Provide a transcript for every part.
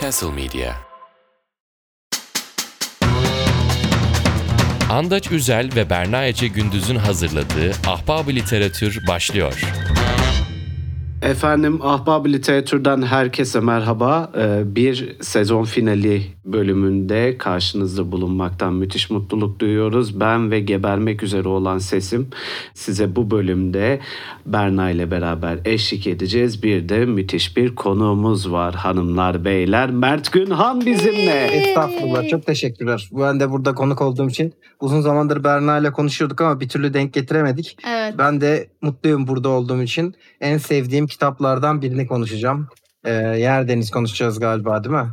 Castle Media Andaç Üzel ve Berna Ece Gündüz'ün hazırladığı Ahbab Literatür başlıyor. Efendim Ahbab Literatür'den herkese merhaba. Ee, bir sezon finali bölümünde karşınızda bulunmaktan müthiş mutluluk duyuyoruz. Ben ve gebermek üzere olan sesim size bu bölümde Berna ile beraber eşlik edeceğiz. Bir de müthiş bir konuğumuz var hanımlar beyler. Mert Günhan bizimle. Estağfurullah çok teşekkürler. Ben de burada konuk olduğum için uzun zamandır Berna ile konuşuyorduk ama bir türlü denk getiremedik. Evet. Ben de mutluyum burada olduğum için. En sevdiğim kitaplardan birini konuşacağım. Ee, Yer Deniz konuşacağız galiba değil mi?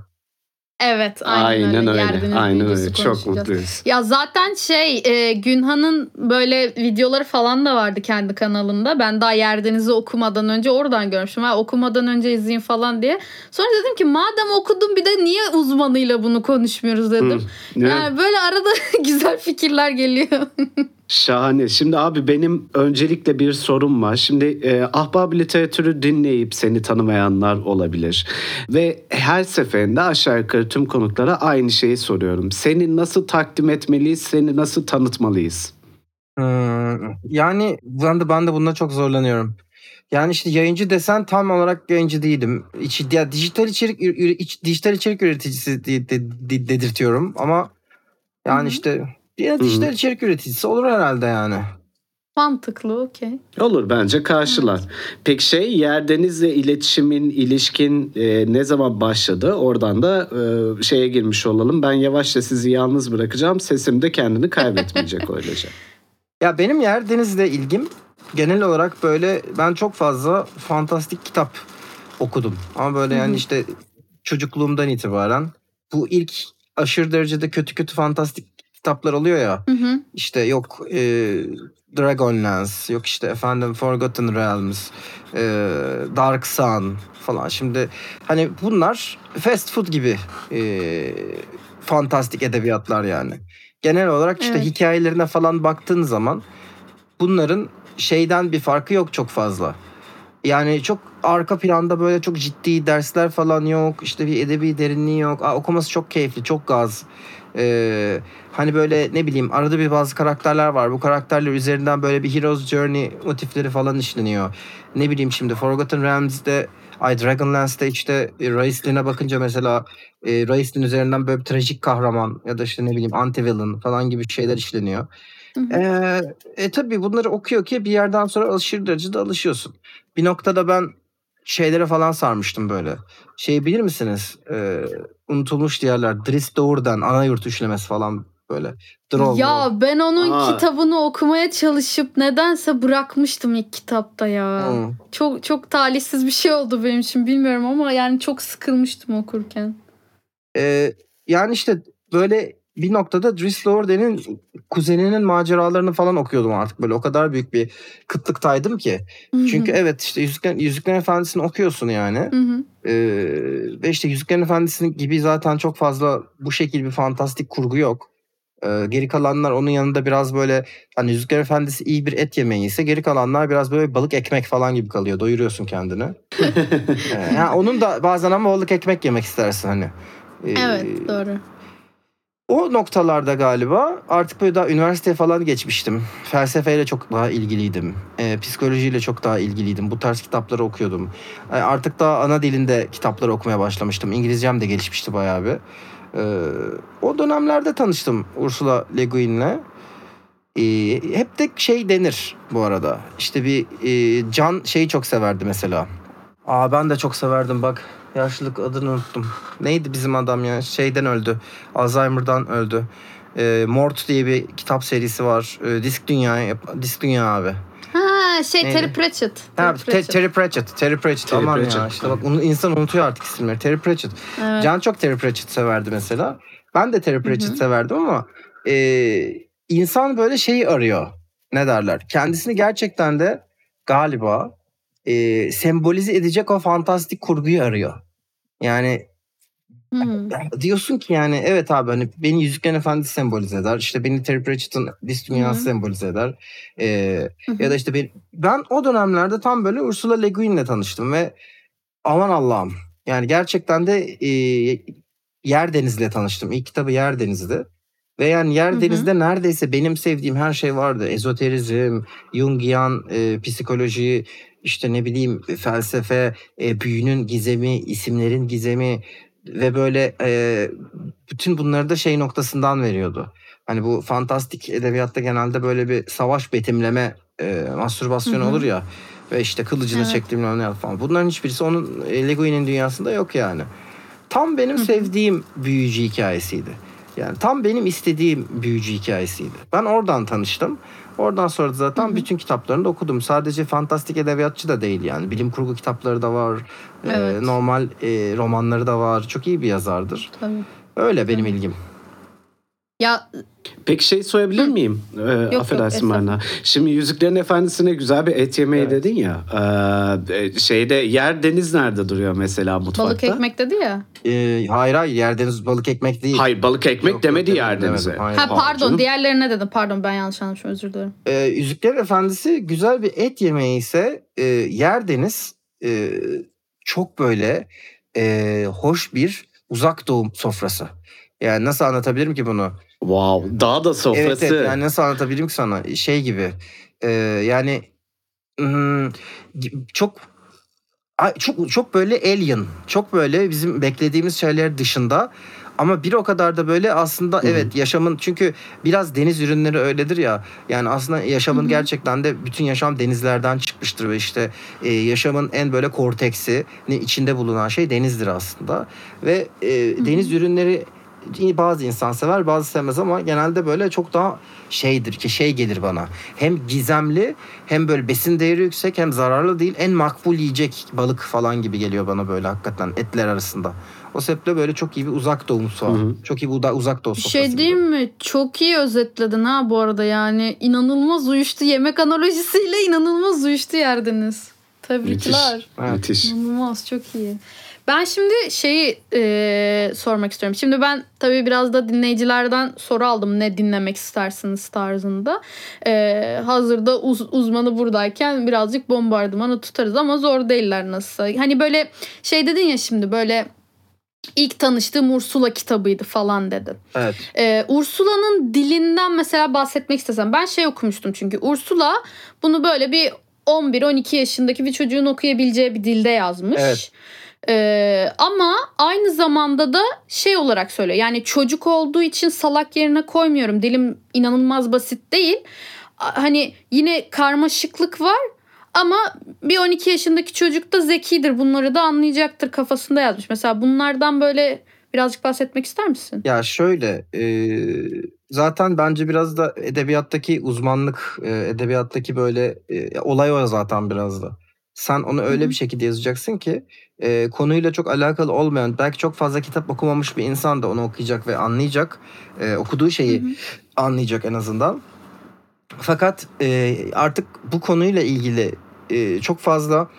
Evet aynen, Aynen öyle. öyle. Yerdeniz Aynen öyle. Çok konuşacağız. mutluyuz. Ya zaten şey e, Günhan'ın böyle videoları falan da vardı kendi kanalında. Ben daha Yerdeniz'i okumadan önce oradan görmüşüm. Ha, okumadan önce izleyeyim falan diye. Sonra dedim ki madem okudum bir de niye uzmanıyla bunu konuşmuyoruz dedim. Hı, evet. Yani böyle arada güzel fikirler geliyor. Şahane. Şimdi abi benim öncelikle bir sorum var. Şimdi e, ahbab literatürü dinleyip seni tanımayanlar olabilir. Ve her seferinde aşağı yukarı tüm konuklara aynı şeyi soruyorum. Seni nasıl takdim etmeliyiz, seni nasıl tanıtmalıyız? Hmm, yani ben de ben de bunda çok zorlanıyorum. Yani işte yayıncı desen tam olarak yayıncı değilim. İç, ya dijital içerik iç- dijital içerik üreticisi de, de- de- dedirtiyorum ama yani Hı hı. işte yine dijital içerik üreticisi olur herhalde yani. Mantıklı okey. Olur bence karşılar. Peki şey Yerdeniz'le iletişimin, ilişkin e, ne zaman başladı? Oradan da e, şeye girmiş olalım. Ben yavaşça sizi yalnız bırakacağım. Sesim de kendini kaybetmeyecek öylece. Ya benim yer denizle ilgim genel olarak böyle ben çok fazla fantastik kitap okudum. Ama böyle yani işte çocukluğumdan itibaren bu ilk aşırı derecede kötü kötü fantastik kitaplar oluyor ya. Hı hı. İşte yok e, Dragonlance, yok işte efendim Forgotten Realms, e, Dark Sun falan. Şimdi hani bunlar fast food gibi e, fantastik edebiyatlar yani. Genel olarak işte Evet. hikayelerine falan baktığın zaman bunların şeyden bir farkı yok çok fazla. Yani çok arka planda böyle çok ciddi dersler falan yok. İşte bir edebi derinliği yok. Aa, okuması çok keyifli, çok gaz. Ee, hani böyle ne bileyim arada bir bazı karakterler var. Bu karakterler üzerinden böyle bir Hero's Journey motifleri falan işleniyor. Ne bileyim şimdi Forgotten Realms'de Ay Dragonlance'de işte e, Raislin'e bakınca mesela e, Raislin üzerinden böyle bir trajik kahraman ya da işte ne bileyim anti-villain falan gibi şeyler işleniyor. Hı hı. Ee, e tabii bunları okuyor ki bir yerden sonra aşırı derecede alışıyorsun. Bir noktada ben şeylere falan sarmıştım böyle. Şey bilir misiniz? Ee, unutulmuş diğerler. Dries Doğur'dan ana yurt üçlemesi falan böyle. Droll. Ya ben onun Aa. kitabını okumaya çalışıp nedense bırakmıştım ilk kitapta ya. Hı. Çok çok talihsiz bir şey oldu benim için bilmiyorum ama yani çok sıkılmıştım okurken. Ee, yani işte böyle bir noktada Dries Doğurden'in kuzeninin maceralarını falan okuyordum artık böyle. O kadar büyük bir kıtlıktaydım ki. Çünkü evet işte Yüzükler, Yüzüklerin Efendisi'ni okuyorsun yani. Ee, ve işte Yüzüklerin Efendisi gibi zaten çok fazla bu şekil bir fantastik kurgu yok. Ee, geri kalanlar onun yanında biraz böyle hani Yüzüklerin Efendisi iyi bir et yemeği ise geri kalanlar biraz böyle balık ekmek falan gibi kalıyor. Doyuruyorsun kendini. Ee, yani onun da bazen ama balık ekmek yemek istersin hani. Ee, Evet doğru. O noktalarda galiba artık böyle daha üniversiteye falan geçmiştim. Felsefeyle çok daha ilgiliydim. Ee, psikolojiyle çok daha ilgiliydim. Bu tarz kitapları okuyordum. Ee, artık daha ana dilinde kitapları okumaya başlamıştım. İngilizcem de gelişmişti bayağı bir. Ee, o dönemlerde tanıştım Ursula Le Guin'le. Ee, hep de şey denir bu arada. İşte bir e, Can şeyi çok severdi mesela. Aa ben de çok severdim bak. Yaşlılık adını unuttum. Neydi bizim adam ya? Şeyden öldü. Alzheimer'dan öldü. Ee, Mort diye bir kitap serisi var. Ee, Disk Dünya, Disk Dünya abi. Ha şey Neydi? Terry Pratchett. Ha, Terry Te- Pratchett. Terry Pratchett. Terry Pratchett. Terry Aman ya işte bak onu insan unutuyor artık isimleri. Terry Pratchett. Evet. Can çok Terry Pratchett severdi mesela. Ben de Terry Pratchett Hı hı. severdim ama e, insan böyle şeyi arıyor. Ne derler? Kendisini gerçekten de galiba e, sembolize edecek o fantastik kurguyu arıyor. Yani Hmm. diyorsun ki yani evet abi hani beni Yüzüklerin Efendisi sembolize eder. İşte beni Terry Pratchett'ın Dis Dünyası hı. sembolize eder. E, hı. ya da işte ben, ben o dönemlerde tam böyle Ursula Le Guin'le tanıştım ve Aman Allah'ım. Yani gerçekten de e, Yer Deniz'le tanıştım. İlk kitabı Yer Deniz'di. Ve yani Yer hı. Deniz'de neredeyse benim sevdiğim her şey vardı. Ezoterizm, Jungian e, psikoloji, işte ne bileyim felsefe, e, büyünün gizemi, isimlerin gizemi ve böyle e, bütün bunları da şey noktasından veriyordu. Hani bu fantastik edebiyatta genelde böyle bir savaş betimleme, e, mastürbasyon olur ya. Ve işte kılıcını Evet. çekti bilmem ne falan. Bunların hiçbirisi onun e, Le Guin'in dünyasında yok yani. Tam benim Hı hı. sevdiğim büyücü hikayesiydi. Yani tam benim istediğim büyücü hikayesiydi. Ben oradan tanıştım. Oradan sonra da zaten Hı hı. bütün kitaplarını da okudum. Sadece fantastik edebiyatçı da değil yani. Bilim kurgu kitapları da var. Ee, Evet. normal e, romanları da var. Çok iyi bir yazardır. Tabii. Öyle benim ilgim. Ya Peki şey sorabilir miyim? Ee, yok, affedersin estağfurullah. Marna. Şimdi Yüzüklerin Efendisi'ne güzel bir et yemeği Evet. dedin ya. Ee, şeyde yer deniz nerede duruyor mesela mutfakta? balık ekmek dedi ya. Ee, hayır hayır yerdeniz balık ekmek değil. Hayır balık ekmek Yok, demedi yok, yer denize. demedim. Hayır. Ha pardon canım. diğerlerine dedim. Pardon ben yanlış anlamışım özür dilerim. Ee, Yüzüklerin Efendisi güzel bir et yemeği ise e, Yerdeniz e, çok böyle e, hoş bir uzak doğu sofrası. Yani nasıl anlatabilirim ki bunu? Wow. Daha da sofrası. Evet, evet yani nasıl anlatabilirim ki sana? Şey gibi e, yani hmm, çok çok çok böyle alien. Çok böyle bizim beklediğimiz şeyler dışında. Ama bir o kadar da böyle aslında evet yaşamın çünkü biraz deniz ürünleri öyledir ya. Yani aslında yaşamın gerçekten de bütün yaşam denizlerden çıkmıştır ve işte e, yaşamın en böyle korteksi içinde bulunan şey denizdir aslında. Ve e, deniz ürünleri bazı insan sever bazı sevmez ama genelde böyle çok daha şeydir ki şey gelir bana. Hem gizemli hem böyle besin değeri yüksek hem zararlı değil. En makbul yiyecek balık falan gibi geliyor bana böyle hakikaten etler arasında. O sebeple böyle çok iyi bir uzak doğu mutfağı. Hı hı. Çok iyi bir uzak doğu Bir sofrası. şey gibi. diyeyim mi? Çok iyi özetledin ha bu arada yani. inanılmaz uyuştu. Yemek analojisiyle inanılmaz uyuştu yerdiniz. Tebrikler. Müthiş. Evet. Müthiş. İnanılmaz çok iyi. Ben şimdi şeyi e, sormak istiyorum. Şimdi ben tabii biraz da dinleyicilerden soru aldım ne dinlemek istersiniz tarzında. E, hazırda uz- uzmanı buradayken birazcık bombardımanı tutarız ama zor değiller nasıl. Hani böyle şey dedin ya şimdi böyle ilk tanıştığım Ursula kitabıydı falan dedin. Evet. Ee, Ursula'nın dilinden mesela bahsetmek istesem. Ben şey okumuştum çünkü. Ursula bunu böyle bir 11-12 yaşındaki bir çocuğun okuyabileceği bir dilde yazmış. Evet. Ee, ama aynı zamanda da şey olarak söylüyor. Yani çocuk olduğu için salak yerine koymuyorum. Dilim inanılmaz basit değil. Hani yine karmaşıklık var ama bir 12 yaşındaki çocuk da zekidir. Bunları da anlayacaktır kafasında yazmış. Mesela bunlardan böyle birazcık bahsetmek ister misin? Ya şöyle e, zaten bence biraz da edebiyattaki uzmanlık, e, edebiyattaki böyle e, olay o zaten biraz da. Sen onu öyle Hı hı. bir şekilde yazacaksın ki e, konuyla çok alakalı olmayan, belki çok fazla kitap okumamış bir insan da onu okuyacak ve anlayacak. E, okuduğu şeyi Hı hı. anlayacak en azından. Fakat e, artık bu konuyla ilgili e, çok fazla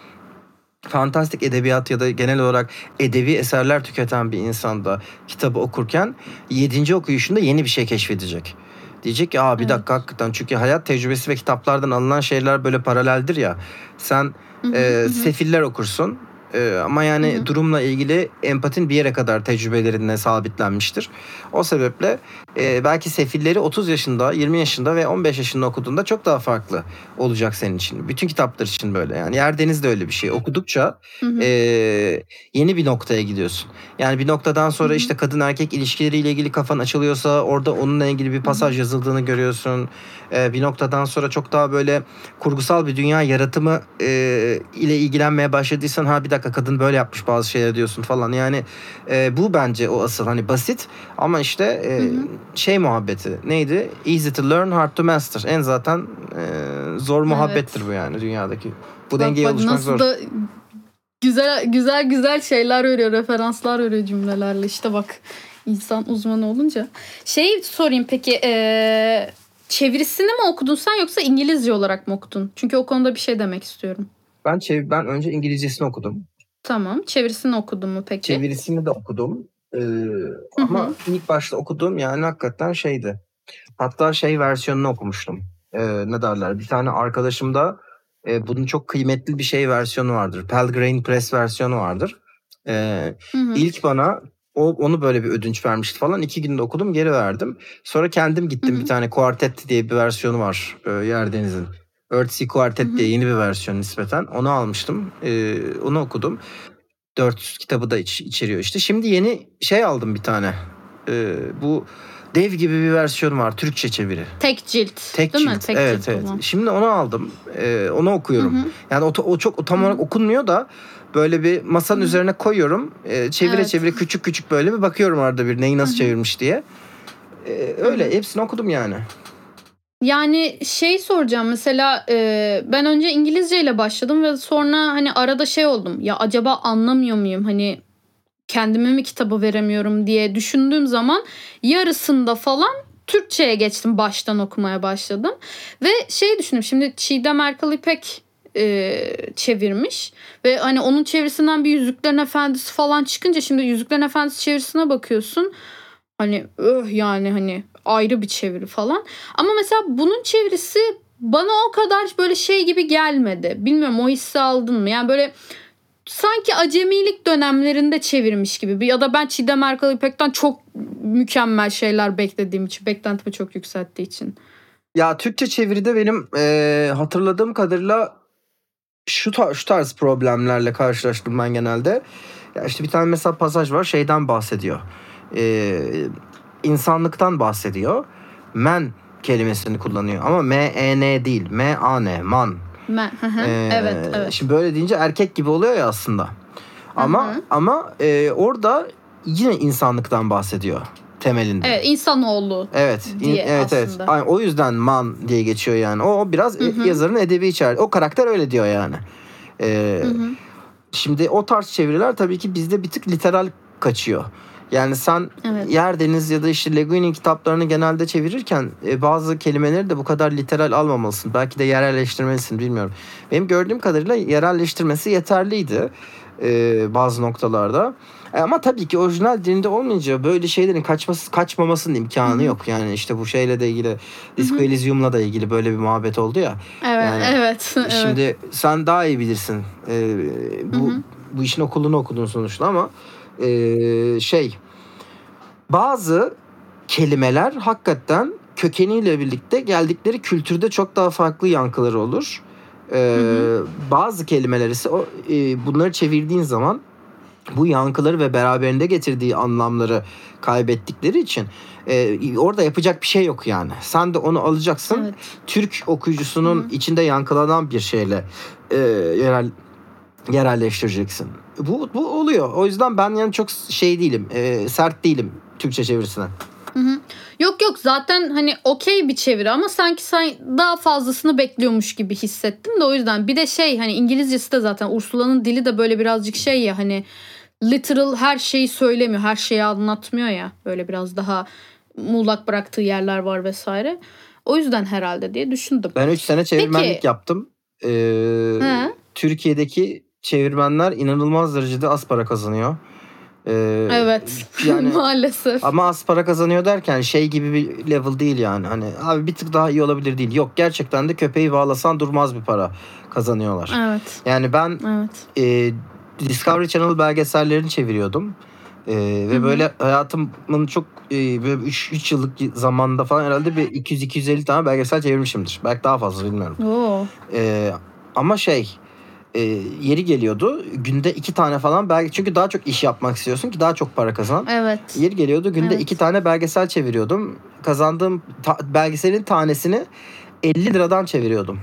fantastik edebiyat ya da genel olarak edebi eserler tüketen bir insan da kitabı okurken 7. okuyuşunda yeni bir şey keşfedecek. Diyecek ki aa bir Evet. dakika hakikaten çünkü hayat tecrübesi ve kitaplardan alınan şeyler böyle paraleldir ya. Sen Hı hı, e, hı sefiller okursun e, ama yani Hı hı. durumla ilgili empatin bir yere kadar tecrübelerine sabitlenmiştir. O sebeple e, belki sefilleri 30 yaşında, 20 yaşında ve 15 yaşında okuduğunda çok daha farklı olacak senin için. Bütün kitaplar için böyle. Yani Yerdeniz de öyle bir şey. Okudukça Hı hı. e, yeni bir noktaya gidiyorsun. Yani bir noktadan sonra Hı hı. işte kadın erkek ilişkileriyle ilgili kafan açılıyorsa orada onunla ilgili bir pasaj yazıldığını görüyorsun. E, bir noktadan sonra çok daha böyle kurgusal bir dünya yaratımı e, ile ilgilenmeye başladıysan ha bir dakika kadın böyle yapmış bazı şeyler diyorsun falan. Yani e, bu bence o asıl hani basit ama işte e, Hı hı. şey muhabbeti neydi? Easy to learn, hard to master. En zaten e, zor muhabbettir bu yani dünyadaki. Bu Bak, dengeye bak oluşmak nasıl zor. da güzel güzel güzel şeyler veriyor, referanslar veriyor cümlelerle. İşte bak insan uzmanı olunca. Şey sorayım peki eee, çevirisini mi okudun sen yoksa İngilizce olarak mı okudun? Çünkü o konuda bir şey demek istiyorum. Ben çev ben önce İngilizcesini okudum. Tamam. Çevirisini okudun mu peki? Çevirisini de okudum. Ee, ama ilk başta okuduğum yani hakikaten şeydi. Hatta şey versiyonunu okumuştum. Ee, ne derler? Bir tane arkadaşım da E, bunun çok kıymetli bir şey versiyonu vardır. Pelgrane Press versiyonu vardır. E, Hı hı. ilk bana o, onu böyle bir ödünç vermişti falan. İki günde okudum geri verdim. Sonra kendim gittim Hı hı. bir tane Quartet diye bir versiyonu var e, Yerdeniz'in. Earthsea Quartet diye yeni bir versiyon nispeten. Onu almıştım. E, onu okudum. 400 kitabı da iç- içeriyor işte. Şimdi yeni şey aldım bir tane. E, bu dev gibi bir versiyon var. Türkçe çeviri. Tek cilt. Tek değil mi? cilt. Tek evet cilt evet. olan. Şimdi onu aldım. E, onu okuyorum. Hı hı. Yani o, o çok o tam olarak okunmuyor da böyle bir masanın Hı. üzerine koyuyorum. E, çevire Evet. çevire küçük küçük böyle bir bakıyorum arada bir neyi nasıl Hı hı. çevirmiş diye. E, öyle Hı hı. hepsini okudum yani. Yani şey soracağım mesela e, ben önce İngilizce ile başladım ve sonra hani arada şey oldum ya acaba anlamıyor muyum? Hani kendime mi kitabı veremiyorum? diye düşündüğüm zaman yarısında falan Türkçe'ye geçtim baştan okumaya başladım. Ve şey düşündüm şimdi Çiğdem Erkal İpek e, çevirmiş ve hani onun çevirisinden bir Yüzüklerin Efendisi falan çıkınca şimdi Yüzüklerin Efendisi çevirisine bakıyorsun hani öh yani hani ayrı bir çeviri falan ama mesela bunun çevirisi bana o kadar böyle şey gibi gelmedi. Bilmiyorum o hissi aldın mı? Yani böyle sanki acemilik dönemlerinde çevirmiş gibi. Ya da ben Çiğdem Erkal İpek'ten çok mükemmel şeyler beklediğim için, beklentimi çok yükselttiği için. Ya Türkçe çeviride benim e, hatırladığım kadarıyla şu, tar- şu tarz problemlerle karşılaştım ben genelde. Ya işte bir tane mesela pasaj var şeyden bahsediyor. E, insanlıktan bahsediyor. Men kelimesini kullanıyor ama M-E-N değil. M-A-N. Man. Ee, evet, evet. Şimdi böyle deyince erkek gibi oluyor ya aslında. Ama ama e, orada yine insanlıktan bahsediyor temelinde. Evet, insanoğlu. Evet. in- diye evet evet. aslında. Aynen, o yüzden man diye geçiyor yani. O, o biraz Hı hı. yazarın edebi içer. O karakter öyle diyor yani. Ee, Hı hı. Şimdi o tarz çeviriler tabii ki bizde bir tık literal kaçıyor. Yani sen Evet. Yer Deniz ya da işte Le Guin'in kitaplarını genelde çevirirken e, bazı kelimeleri de bu kadar literal almamalısın. Belki de yerelleştirmelisin bilmiyorum. Benim gördüğüm kadarıyla yerelleştirmesi yeterliydi e, bazı noktalarda. E, ama tabii ki orijinal dilinde olmayınca böyle şeylerin kaçması kaçmamasının imkanı Hı hı. yok. Yani işte bu şeyle de ilgili Disco Elysium'la da ilgili böyle bir muhabbet oldu ya. Evet, Yani evet. evet. Şimdi sen daha iyi bilirsin. Ee, bu Hı hı. bu işin okulunu okudun sonuçta ama ee, şey bazı kelimeler hakikaten kökeniyle birlikte geldikleri kültürde çok daha farklı yankıları olur. Ee, Hı bazı kelimeler ise o e, bunları çevirdiğin zaman bu yankıları ve beraberinde getirdiği anlamları kaybettikleri için e, orada yapacak bir şey yok yani. Sen de onu alacaksın. Evet. Türk okuyucusunun Hı hı. içinde yankılanan bir şeyle e, yerel yerelleştireceksin. Bu bu oluyor. O yüzden ben yani çok şey değilim. e, sert değilim Türkçe çevirisine. Hı hı. Yok yok zaten hani okey bir çeviri ama sanki sen daha fazlasını bekliyormuş gibi hissettim de o yüzden. Bir de şey hani İngilizcesi de zaten Ursula'nın dili de böyle birazcık şey ya hani literal her şeyi söylemiyor, her şeyi anlatmıyor ya. Böyle biraz daha muğlak bıraktığı yerler var vesaire. O yüzden herhalde diye düşündüm. Ben 3 sene çevirmenlik Peki. yaptım. E, He. Türkiye'deki çevirmenler inanılmaz derecede az para kazanıyor. E, Evet. Yani Maalesef. ama az para kazanıyor derken şey gibi bir level değil yani. Hani abi bir tık daha iyi olabilir değil. Yok gerçekten de köpeği bağlasan durmaz bir para kazanıyorlar. Evet. Yani ben Evet. e, Discovery Channel belgesellerini çeviriyordum. E, ve Hı hı. böyle hayatımın çok e, böyle 3 yıllık zamanda falan herhalde bir 200-250 tane belgesel çevirmişimdir. Belki daha fazla bilmiyorum. Oo. E, ama şey e, yeri geliyordu günde iki tane falan belki çünkü daha çok iş yapmak istiyorsun ki daha çok para kazan. Evet. Yeri geliyordu günde Evet. iki tane belgesel çeviriyordum. Kazandığım ta- belgeselin tanesini 50 liradan çeviriyordum.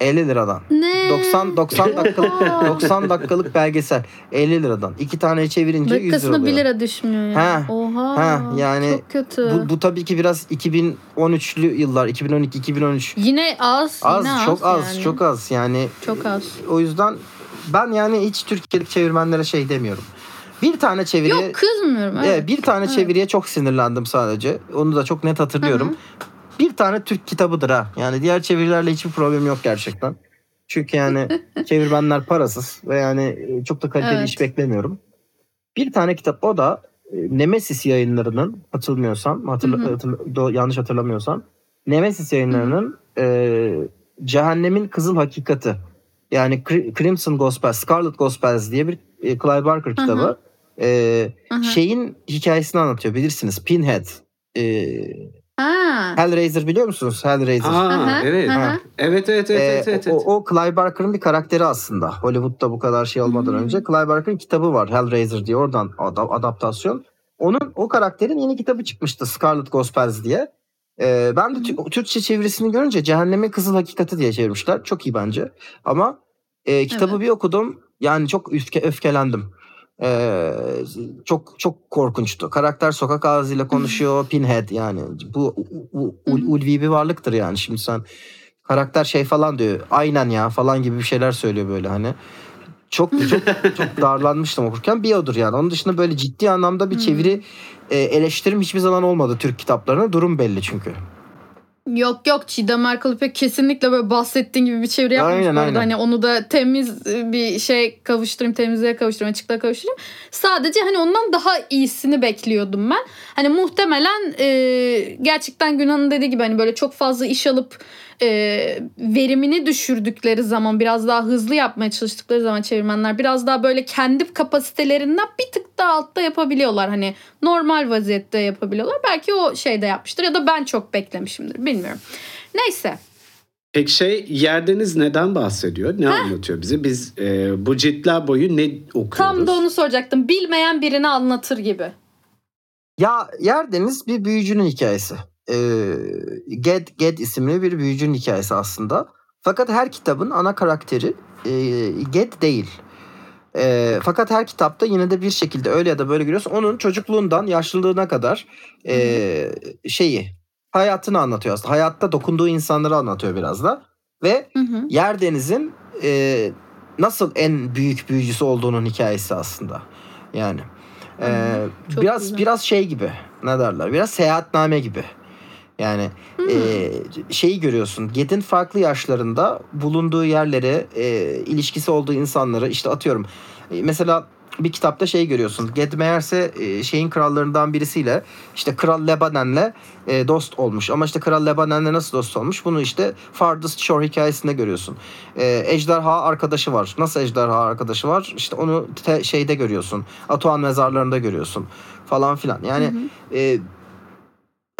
50 liradan. Ne? 90 90 dakikalık Oha. 90 dakikalık belgesel 50 liradan. İki tane çevirince 100 lira Dakikasına 1 oluyor. lira düşmüyor ya. Ha. Oha. Ha, yani Çok kötü. Bu, bu tabii ki biraz 2013'lü yıllar 2012 2013 Yine az. az yine çok az yani. çok az yani Çok az. o yüzden ben yani hiç Türkiye'deki çevirmenlere şey demiyorum. Bir tane çeviriye Yok kızmıyorum. Evet. Bir tane Evet. çeviriye çok sinirlendim sadece. Onu da çok net hatırlıyorum. Hı Bir tane Türk kitabıdır ha. Yani diğer çevirilerle hiçbir problem yok gerçekten. Çünkü yani çevirmenler parasız ve yani e, çok da kaliteli Evet. iş beklemiyorum. Bir tane kitap o da e, Nemesis yayınlarının hatırlamıyorsam, hatırla, Hı hı. hatırla- do- yanlış hatırlamıyorsam Nemesis yayınlarının e, Cehennemin Kızıl Hakikati Yani Cri- Crimson Gospel, Scarlet Gospels diye bir e, Clive Barker kitabı. E, Hı hı. şeyin hikayesini anlatıyor bilirsiniz. Pinhead. E, Ha. Hellraiser biliyor musunuz? Hellraiser. Aa, Aha, evet. aha. Evet evet evet Ee, evet. evet, evet. O, o Clive Barker'ın bir karakteri aslında. Hollywood'da bu kadar şey olmadan Hmm. önce Clive Barker'ın kitabı var. Hellraiser diye oradan ada- adaptasyon. Onun o karakterin yeni kitabı çıkmıştı Scarlet Gospels diye. Ee, ben de Tü- Türkçe çevirisini görünce Cehennemin Kızıl Hakikati diye çevirmişler. Çok iyi bence. Ama e, kitabı Evet. bir okudum. Yani çok öfke, öfkelendim. Ee, çok çok korkunçtu. Karakter sokak ağzıyla konuşuyor. Pinhead yani. Bu u- u- ul- ulvi bir varlıktır yani. Şimdi sen karakter şey falan diyor. Aynen ya falan gibi bir şeyler söylüyor böyle hani. Çok çok çok darlanmıştım okurken bir odur yani. Onun dışında böyle ciddi anlamda bir çeviri e, eleştirim hiçbir zaman olmadı Türk kitaplarına. Durum belli çünkü. Yok yok Çiğdem Erkalıp'e kesinlikle böyle bahsettiğin gibi bir çeviri yapmamış Aynen, bu arada. aynen. Hani onu da temiz bir şey kavuşturayım, temizliğe kavuşturayım, açıklığa kavuşturayım. Sadece hani ondan daha iyisini bekliyordum ben. Hani muhtemelen e, gerçekten Günhan'ın dediği gibi hani böyle çok fazla iş alıp e, verimini düşürdükleri zaman biraz daha hızlı yapmaya çalıştıkları zaman çevirmenler biraz daha böyle kendi kapasitelerinden bir tık daha altta yapabiliyorlar. Hani normal vaziyette yapabiliyorlar. Belki o şeyde yapmıştır ya da ben çok beklemişimdir bilmiyorum. Neyse. Peki şey Yerdeniz neden bahsediyor? Ne anlatıyor bize? Biz e, bu ciltler boyu ne okuyoruz? Tam da onu soracaktım. Bilmeyen birini anlatır gibi. Ya Yerdeniz bir büyücünün hikayesi. Ee, Ged, Ged isimli bir büyücünün hikayesi aslında. Fakat her kitabın ana karakteri e, Ged değil. E, fakat her kitapta yine de bir şekilde öyle ya da böyle görüyorsun. Onun çocukluğundan yaşlılığına kadar e, şeyi hayatını anlatıyor aslında. Hayatta dokunduğu insanları anlatıyor biraz da. Ve Hı hı. Yerdeniz'in e, nasıl en büyük büyücüsü olduğunun hikayesi aslında. Yani e, çok biraz güzel. biraz şey gibi ne derler? Biraz seyahatname gibi. Yani Hmm. e, şeyi görüyorsun. Ged'in farklı yaşlarında bulunduğu yerlere, e, ilişkisi olduğu insanları işte atıyorum. E, mesela bir kitapta şey görüyorsun. Ged meğerse e, şeyin krallarından birisiyle işte Kral Lebanen'le e, dost olmuş. Ama işte Kral Lebanen'le nasıl dost olmuş? Bunu işte Farthest Shore hikayesinde görüyorsun. E, ejderha arkadaşı var. Nasıl ejderha arkadaşı var? İşte onu te- şeyde görüyorsun. Atuan mezarlarında görüyorsun falan filan. Yani Hı hı. e,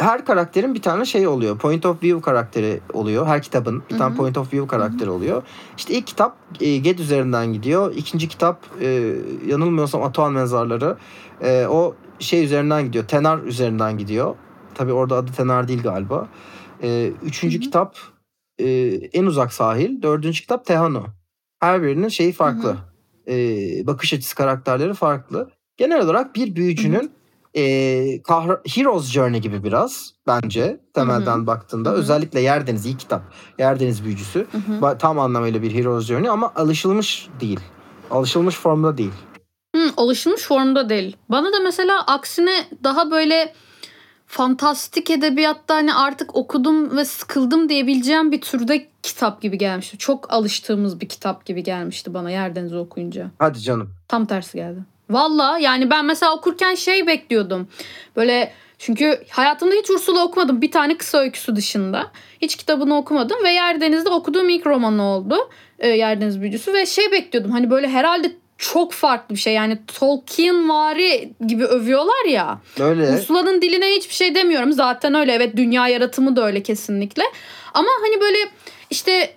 her karakterin bir tane şey oluyor. Point of view karakteri oluyor. Her kitabın bir tane hı. point of view karakteri oluyor. İşte ilk kitap e, Ged üzerinden gidiyor. İkinci kitap e, yanılmıyorsam Atuan Mezarları. E, o şey üzerinden gidiyor. Tenar üzerinden gidiyor. Tabi orada adı Tenar değil galiba. E, üçüncü Hı hı. kitap e, En Uzak Sahil. Dördüncü kitap Tehano. Her birinin şeyi farklı. E, bakış açısı karakterleri farklı. Genel olarak bir büyücünün e, kahra- Hero's Journey gibi biraz bence temelden baktığında. Hı hı. Özellikle Yerdeniz iyi kitap. Yerdeniz büyücüsü. Hı hı. Ba- Tam anlamıyla bir Hero's Journey ama alışılmış değil. Alışılmış formda değil. Hı, alışılmış formda değil. Bana da mesela aksine daha böyle fantastik edebiyatta hani artık okudum ve sıkıldım diyebileceğim bir türde kitap gibi gelmişti. Çok alıştığımız bir kitap gibi gelmişti bana Yerdeniz'i okuyunca. Hadi canım. Tam tersi geldi. Valla yani ben mesela okurken şey bekliyordum. Böyle çünkü hayatımda hiç Ursula okumadım. Bir tane kısa öyküsü dışında. Hiç kitabını okumadım ve Yerdeniz'de okuduğum ilk romanı oldu. E, Yerdeniz Büyücüsü ve şey bekliyordum. Hani böyle herhalde çok farklı bir şey. Yani Tolkien vari gibi övüyorlar ya. Öyle. Ursula'nın diline hiçbir şey demiyorum. Zaten öyle. Evet dünya yaratımı da öyle kesinlikle. Ama hani böyle işte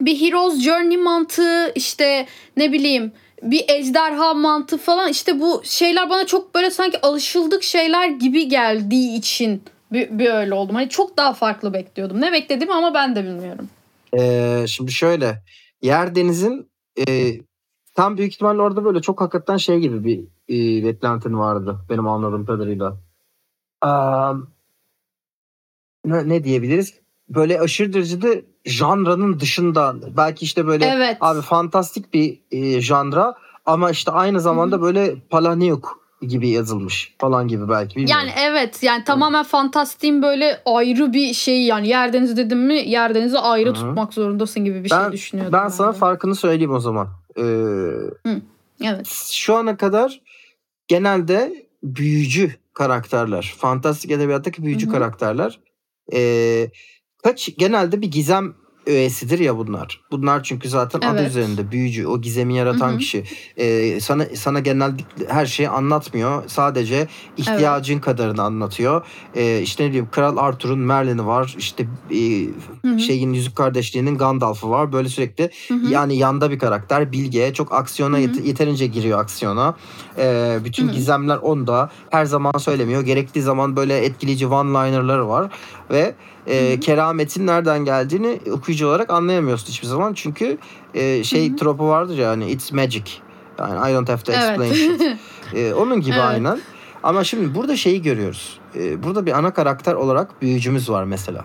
bir Hero's Journey mantığı işte ne bileyim bir ejderha mantığı falan işte bu şeyler bana çok böyle sanki alışıldık şeyler gibi geldiği için bir, bir öyle oldum. Hani çok daha farklı bekliyordum. Ne beklediğimi ama ben de bilmiyorum. Ee, şimdi şöyle. Yerdeniz'in e, tam büyük ihtimalle orada böyle çok hakikaten şey gibi bir e, beklentin vardı. Benim anladığım kadarıyla. Aa, ne, ne diyebiliriz? Böyle aşırı derecede janranın dışında belki işte böyle Evet. Abi fantastik bir e, janra ama işte aynı zamanda böyle Palahniuk gibi yazılmış falan gibi belki bilmiyorum. Yani evet yani tamamen fantastiğin böyle ayrı bir şey yani Yerdeniz dedim mi Yerdeniz'i ayrı Hı hı. tutmak zorundasın gibi bir ben, şey düşünüyordum. ben sana de. farkını söyleyeyim o zaman. Ee, Evet. şu ana kadar genelde büyücü karakterler, fantastik edebiyattaki büyücü Hı hı. karakterler ee, kaç genelde bir gizem öğesidir ya bunlar. Bunlar çünkü zaten adı Evet. üzerinde büyücü, o gizemi yaratan Hı hı. kişi. Ee, sana sana genellikle her şeyi anlatmıyor. Sadece ihtiyacın kadarını anlatıyor. Ee, işte ne bileyim Kral Arthur'un Merlin'i var. İşte e, şeyin Yüzük Kardeşliği'nin Gandalf'ı var. Böyle sürekli Hı hı. yani yanda bir karakter. Bilge çok aksiyona yet- yeterince giriyor aksiyona. Ee, bütün Hı hı. gizemler onda. Her zaman söylemiyor. Gerektiği zaman böyle etkileyici one-liner'ları var ve e, kerametin nereden geldiğini okuyucu olarak anlayamıyorsun hiçbir zaman. Çünkü e, şey Hı hı. tropu vardır ya hani it's magic. Yani I don't have to explain shit. Evet. E, onun gibi Evet. aynen. Ama şimdi burada şeyi görüyoruz. E, burada bir ana karakter olarak büyücümüz var mesela.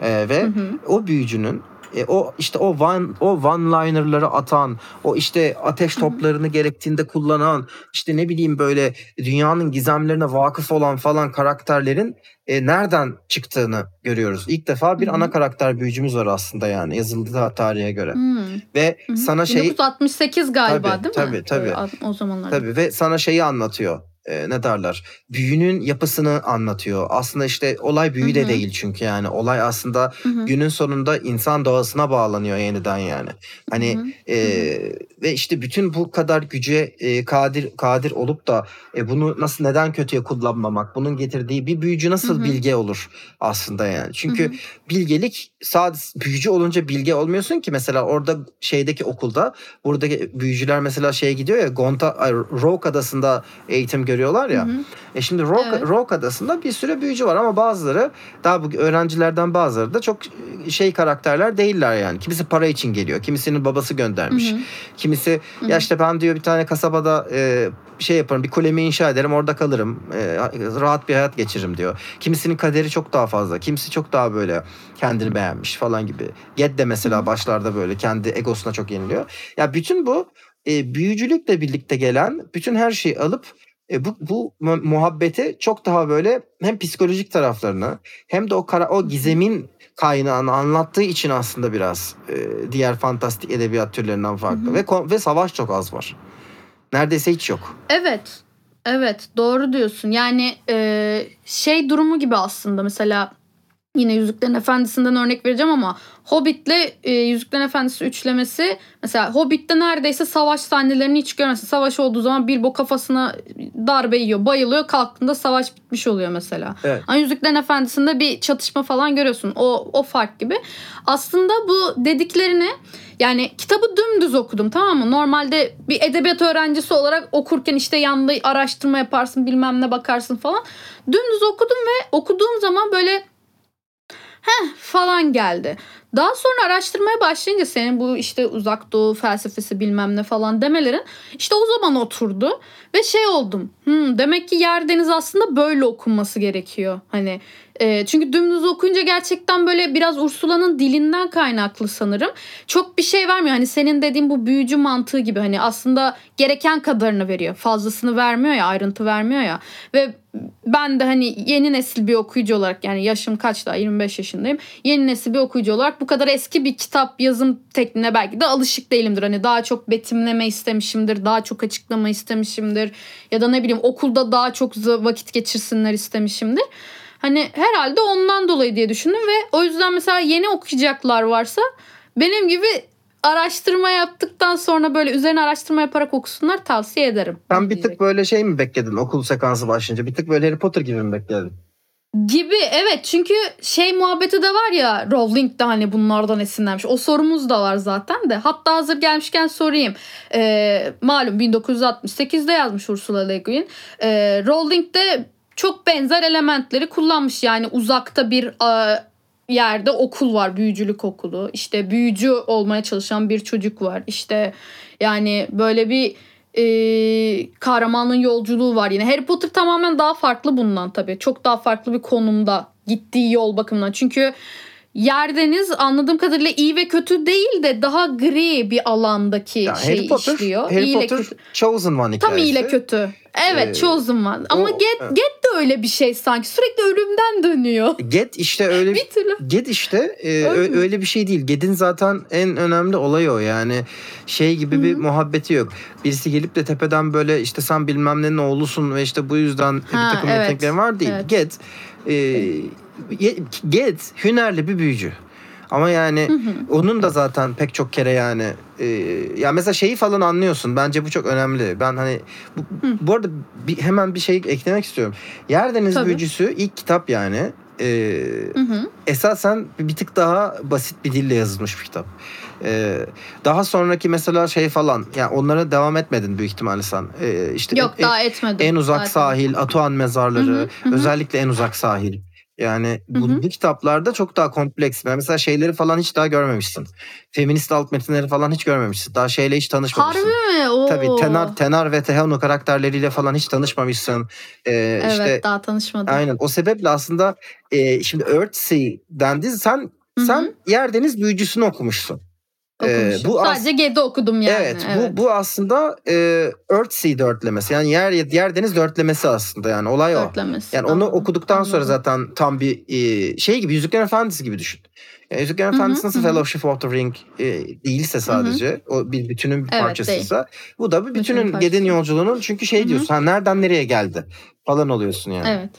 E, ve Hı hı. o büyücünün e, o işte o one o one-liner'ları atan, o işte ateş toplarını gerektiğinde kullanan, işte ne bileyim böyle dünyanın gizemlerine vakıf olan falan karakterlerin e, nereden çıktığını görüyoruz. İlk defa bir Hı hı. ana karakter büyücümüz var aslında yani yazıldığı tarihe göre. Hı. Ve Hı hı. sana şey 1968 galiba Tabii, değil tabii, mi? tabii. Ee, O zamanlar. Tabii ve sana şeyi anlatıyor. Ee, ne derler? Büyünün yapısını anlatıyor. Aslında işte olay büyü de değil çünkü yani olay aslında Hı hı. günün sonunda insan doğasına bağlanıyor yeniden yani. Hani e, ve işte bütün bu kadar güce e, kadir kadir olup da e, bunu nasıl neden kötüye kullanmamak? Bunun getirdiği bir büyücü nasıl Hı hı. bilge olur aslında yani. Çünkü Hı hı. bilgelik sadece büyücü olunca bilge olmuyorsun ki mesela orada şeydeki okulda buradaki büyücüler mesela şeye gidiyor ya Gonta Rogue adasında eğitim görüyorlar ya. Hı hı. E şimdi Rogue, Evet. Rogue adasında bir sürü büyücü var ama bazıları daha bu öğrencilerden bazıları da çok şey karakterler değiller yani. Kimisi para için geliyor. Kimisinin babası göndermiş. Hı hı. Kimisi Hı hı. ya işte ben diyor bir tane kasabada e, şey yaparım bir kulemi inşa ederim orada kalırım. E, rahat bir hayat geçiririm diyor. Kimisinin kaderi çok daha fazla. Kimisi çok daha böyle kendini beğenmiş falan gibi. Ged de mesela Hı hı. başlarda böyle kendi egosuna çok yeniliyor. Ya bütün bu e, büyücülükle birlikte gelen bütün her şeyi alıp e, bu, bu mu- muhabbeti çok daha böyle hem psikolojik taraflarını hem de o kara, o gizemin kaynağını anlattığı için aslında biraz e, diğer fantastik edebiyat türlerinden farklı Hı hı. ve ve savaş çok az var. Neredeyse hiç yok. Evet. Evet doğru diyorsun. Yani e, şey durumu gibi aslında mesela yine Yüzüklerin Efendisi'nden örnek vereceğim ama Hobbit'le e, Yüzüklerin Efendisi üçlemesi mesela Hobbit'te neredeyse savaş sahnelerini hiç görmezsin. Savaş olduğu zaman Bilbo kafasına darbe yiyor, bayılıyor. Kalktığında savaş bitmiş oluyor mesela. Evet. Ama Yüzüklerin Efendisi'nde bir çatışma falan görüyorsun. O, o fark gibi. Aslında bu dediklerini yani kitabı dümdüz okudum tamam mı? Normalde bir edebiyat öğrencisi olarak okurken işte yanında araştırma yaparsın bilmem ne bakarsın falan. Dümdüz okudum ve okuduğum zaman böyle heh falan geldi. Daha sonra araştırmaya başlayınca senin bu işte uzak doğu felsefesi bilmem ne falan demelerin işte o zaman oturdu ve şey oldum. Hmm, demek ki yer deniz aslında böyle okunması gerekiyor. Hani e, çünkü dümdüz okuyunca gerçekten böyle biraz Ursula'nın dilinden kaynaklı sanırım. Çok bir şey vermiyor. Hani senin dediğin bu büyücü mantığı gibi hani aslında gereken kadarını veriyor. Fazlasını vermiyor ya, ayrıntı vermiyor ya. Ve ben de hani yeni nesil bir okuyucu olarak yani yaşım kaç daha 25 yaşındayım. Yeni nesil bir okuyucu olarak bu kadar eski bir kitap yazım tekniğine belki de alışık değilimdir. Hani daha çok betimleme istemişimdir, daha çok açıklama istemişimdir ya da ne bileyim okulda daha çok vakit geçirsinler istemişimdir. Hani herhalde ondan dolayı diye düşündüm ve o yüzden mesela yeni okuyacaklar varsa benim gibi araştırma yaptıktan sonra böyle üzerine araştırma yaparak okusunlar tavsiye ederim. Sen bir tık böyle şey mi bekledin okul sekansı başlayınca? Bir tık böyle Harry Potter gibi mi bekledin? Gibi evet çünkü şey muhabbeti de var ya Rowling de hani bunlardan esinlenmiş. O sorumuz da var zaten de. Hatta hazır gelmişken sorayım. Ee, malum 1968'de yazmış Ursula Le Guin. Ee, Rowling de çok benzer elementleri kullanmış. Yani uzakta bir e, yerde okul var. Büyücülük okulu. İşte büyücü olmaya çalışan bir çocuk var. İşte yani böyle bir e, kahramanın yolculuğu var yine. Harry Potter tamamen daha farklı bundan tabii. Çok daha farklı bir konumda gittiği yol bakımından. Çünkü Yerdeniz anladığım kadarıyla iyi ve kötü değil de daha gri bir alandaki Ya şey Harry Potter, işliyor. Harry İyi ile Potter kötü. Chosen One Tam iyi ile hikayesi. kötü. Evet Ee, Chosen One. Ama o- Get, evet. Get de öyle bir şey sanki. Sürekli ölümden dönüyor. Get işte öyle Bir türlü. Get işte e, Öyle öyle bir şey değil. Get'in zaten en önemli olayı o yani. Şey gibi bir Hı hı. muhabbeti yok. Birisi gelip de tepeden böyle işte sen bilmem nenin oğlusun ve işte bu yüzden Ha, bir takım evet. yeteneklerin var değil. Evet. Get e, Get hünerli bir büyücü. Ama yani Hı hı. onun da zaten pek çok kere yani e, ya mesela şeyi falan anlıyorsun. Bence bu çok önemli. Ben hani bu, Hı. bu arada bir, hemen bir şey eklemek istiyorum. Yerdeniz Tabii. Büyücüsü ilk kitap yani. E, Hı hı. esasen bir tık daha basit bir dille yazılmış bir kitap. Ee, daha sonraki mesela şey falan yani onlara devam etmedin büyük ihtimalle sen. Ee, işte Yok en, daha etmedim. en uzak zaten. sahil, Atuan mezarları, hı hı. özellikle en uzak sahil. Yani bu, Hı bu kitaplarda çok daha kompleks. Yani mesela şeyleri falan hiç daha görmemişsin. Feminist alt metinleri falan hiç görmemişsin. Daha şeyle hiç tanışmamışsın. Harbi mi? Oo. Tabii Tenar, Tenar ve Tehano karakterleriyle falan hiç tanışmamışsın. Ee, Evet işte daha tanışmadım. Aynen. O sebeple aslında e, şimdi Earthsea dendi. Sen Hı hı. sen Yerdeniz büyücüsünü okumuşsun. Ee, bu Sadece G'de okudum yani. evet, bu bu aslında e, Earthsea dörtlemesi. Yani yer Yerdeniz dörtlemesi aslında yani olay o. Dörtlemesi. Yani onu Anladım, okuduktan sonra anladım. zaten tam bir e, şey gibi Yüzüklerin Efendisi gibi düşün. Yani Yüzüklerin Hı hı, Efendisi nasıl hı hı. Fellowship of the Ring e, değilse sadece o bir bütünün bir Evet, parçasıysa bu da bir bütünün Bütünün Gedin yolculuğunun çünkü şey Hı hı. diyorsun ha nereden nereye geldi falan oluyorsun yani. Evet.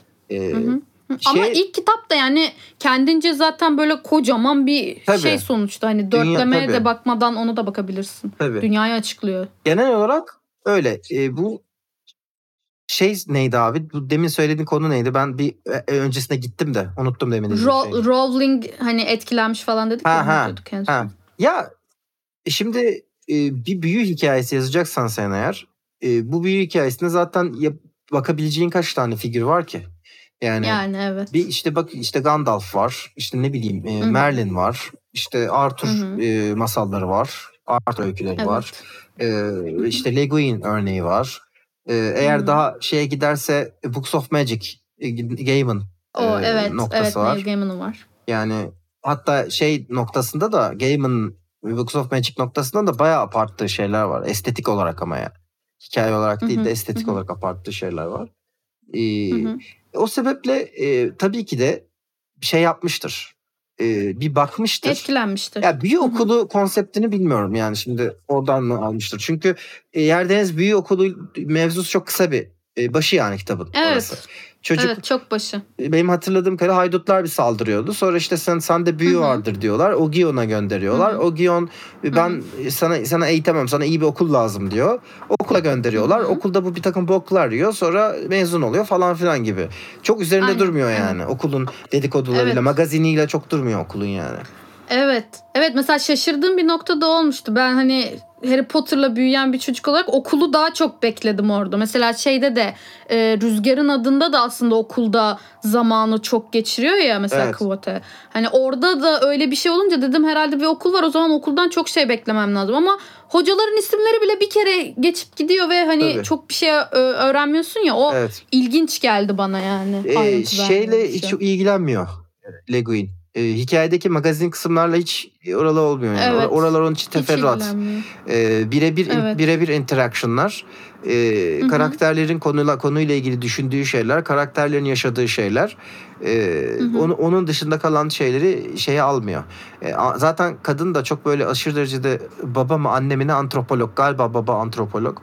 Hı hı. Ama şey- ilk kitap da yani kendince zaten böyle kocaman bir Tabii. şey sonuçta. Hani Dünya- dörtlemeye tabii. de bakmadan onu da bakabilirsin. tabii. Dünyayı açıklıyor. Genel olarak öyle. E, bu şey neydi abi? Bu demin söylediğin konu neydi? Ben bir e, öncesine gittim de unuttum demin Ro-. Rowling hani etkilenmiş falan dedik Ha, ya. ha, ha. Ya şimdi e, bir büyü hikayesi yazacaksan sen eğer e, bu büyü hikayesinde zaten yap- bakabileceğin kaç tane figür var ki? Yani, Yani evet. bir işte bak işte Gandalf var. işte ne bileyim e. Merlin var. işte Arthur e, masalları var. Arthur öyküleri evet. var. Ee, işte Le Guin örneği var. Ee, eğer Hı. daha şeye giderse Books of Magic, e, Gaiman O e, evet. noktası Evet var. Neil Gaiman'ın var. Yani hatta şey noktasında da Gaiman Books of Magic noktasında da bayağı abarttığı şeyler var. Estetik olarak ama ya. Hikaye olarak değil de estetik hı hı. olarak abarttığı şeyler var. Ee. O sebeple e, tabii ki de şey yapmıştır. Ee, bir bakmıştır. Etkilenmiştir. Ya büyü okulu konseptini bilmiyorum yani şimdi oradan mı almıştır. Çünkü e, Yerdeniz Büyü Okulu mevzusu çok kısa bir e, başı yani kitabın Evet. orası. Çocuk Evet çok başı. benim hatırladığım kadarıyla haydutlar bir saldırıyordu. Sonra işte sen sende büyü Hı hı. vardır diyorlar. Ogion'a gönderiyorlar. Hı hı. Ogion ben sana sana eğitemem. Sana iyi bir okul lazım diyor. Okula gönderiyorlar. Hı hı. Okulda bu bir takım boklar yiyor. Sonra mezun oluyor falan filan gibi. Çok üzerinde Aynen, durmuyor aynen. yani. Okulun dedikodularıyla, Evet. magaziniyle çok durmuyor okulun yani. Evet. Evet mesela şaşırdığım bir noktada olmuştu. Ben hani Harry Potter'la büyüyen bir çocuk olarak okulu daha çok bekledim orada. Mesela şeyde de e, Rüzgar'ın adında da aslında okulda zamanı çok geçiriyor ya mesela Evet. Kvote. Hani orada da öyle bir şey olunca dedim herhalde bir okul var o zaman okuldan çok şey beklemem lazım. Ama hocaların isimleri bile bir kere geçip gidiyor ve hani Tabii. çok bir şey öğrenmiyorsun ya o Evet. ilginç geldi bana yani. Ee, şeyle hiç ilgilenmiyor Le Ee, hikayedeki magazin kısımlarla hiç oralı olmuyor yani. Evet. Or- Oralar onun için teferruat. Ee, birebir Evet. birebir interaction'lar. Hı. karakterlerin konuyla konuyla ilgili düşündüğü şeyler, karakterlerin yaşadığı şeyler. Hı. onu, onun dışında kalan şeyleri şeye almıyor. A- zaten kadın da çok böyle aşırı derecede baba mı anne mi ne antropolog galiba baba antropolog.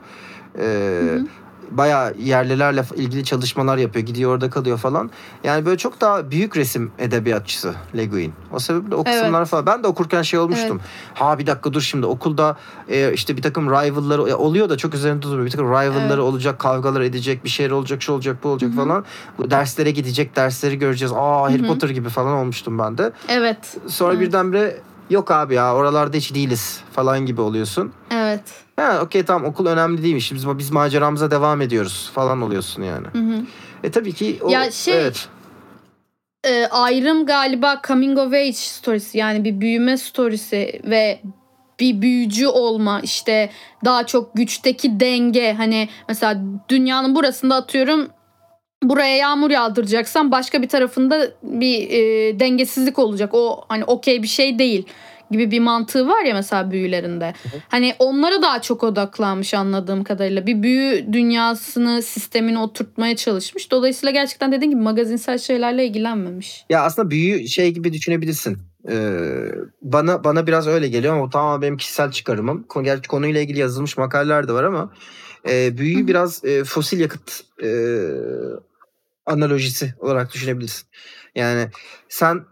Ee, Hı hı. Bayağı yerlilerle ilgili çalışmalar yapıyor. Gidiyor orada kalıyor falan. Yani böyle çok daha büyük resim edebiyatçısı Le Guin. O sebeple o Evet. kısımlar falan. Ben de okurken şey olmuştum. Ha bir dakika dur şimdi okulda e, işte bir takım rivalları e, oluyor da çok üzerinde durmuyor. Bir takım rivalları Evet. olacak, kavgalar edecek, bir şeyler olacak, şu olacak, bu olacak Hı hı. falan. Derslere gidecek, dersleri göreceğiz. Aa Harry Hı hı. Potter gibi falan olmuştum ben de. Evet. Sonra Evet. birdenbire yok abi ya oralarda hiç değiliz falan gibi oluyorsun. Evet. Ha okey tamam okul önemli değilmiş. Biz, biz maceramıza devam ediyoruz falan oluyorsun yani. Hı hı. E tabii ki o Ya şey- evet. e, ayrım galiba coming of age storiesi yani bir büyüme storiesi ve bir büyücü olma işte daha çok güçteki denge hani mesela dünyanın burasında atıyorum buraya yağmur yağdıracaksan başka bir tarafında bir e, dengesizlik olacak o hani okey bir şey değil gibi bir mantığı var ya mesela büyülerinde. Hani onlara daha çok odaklanmış anladığım kadarıyla. Bir büyü dünyasını, sistemini oturtmaya çalışmış. Dolayısıyla gerçekten dediğim gibi magazinsel şeylerle ilgilenmemiş. Ya aslında büyü şey gibi düşünebilirsin. Ee, bana bana biraz öyle geliyor ama o tamamen benim kişisel çıkarımım. Konu- Gerçi konuyla ilgili yazılmış makaleler de var ama e, büyüyü Hı hı. biraz e, fosil yakıt e, analojisi olarak düşünebilirsin. Yani sen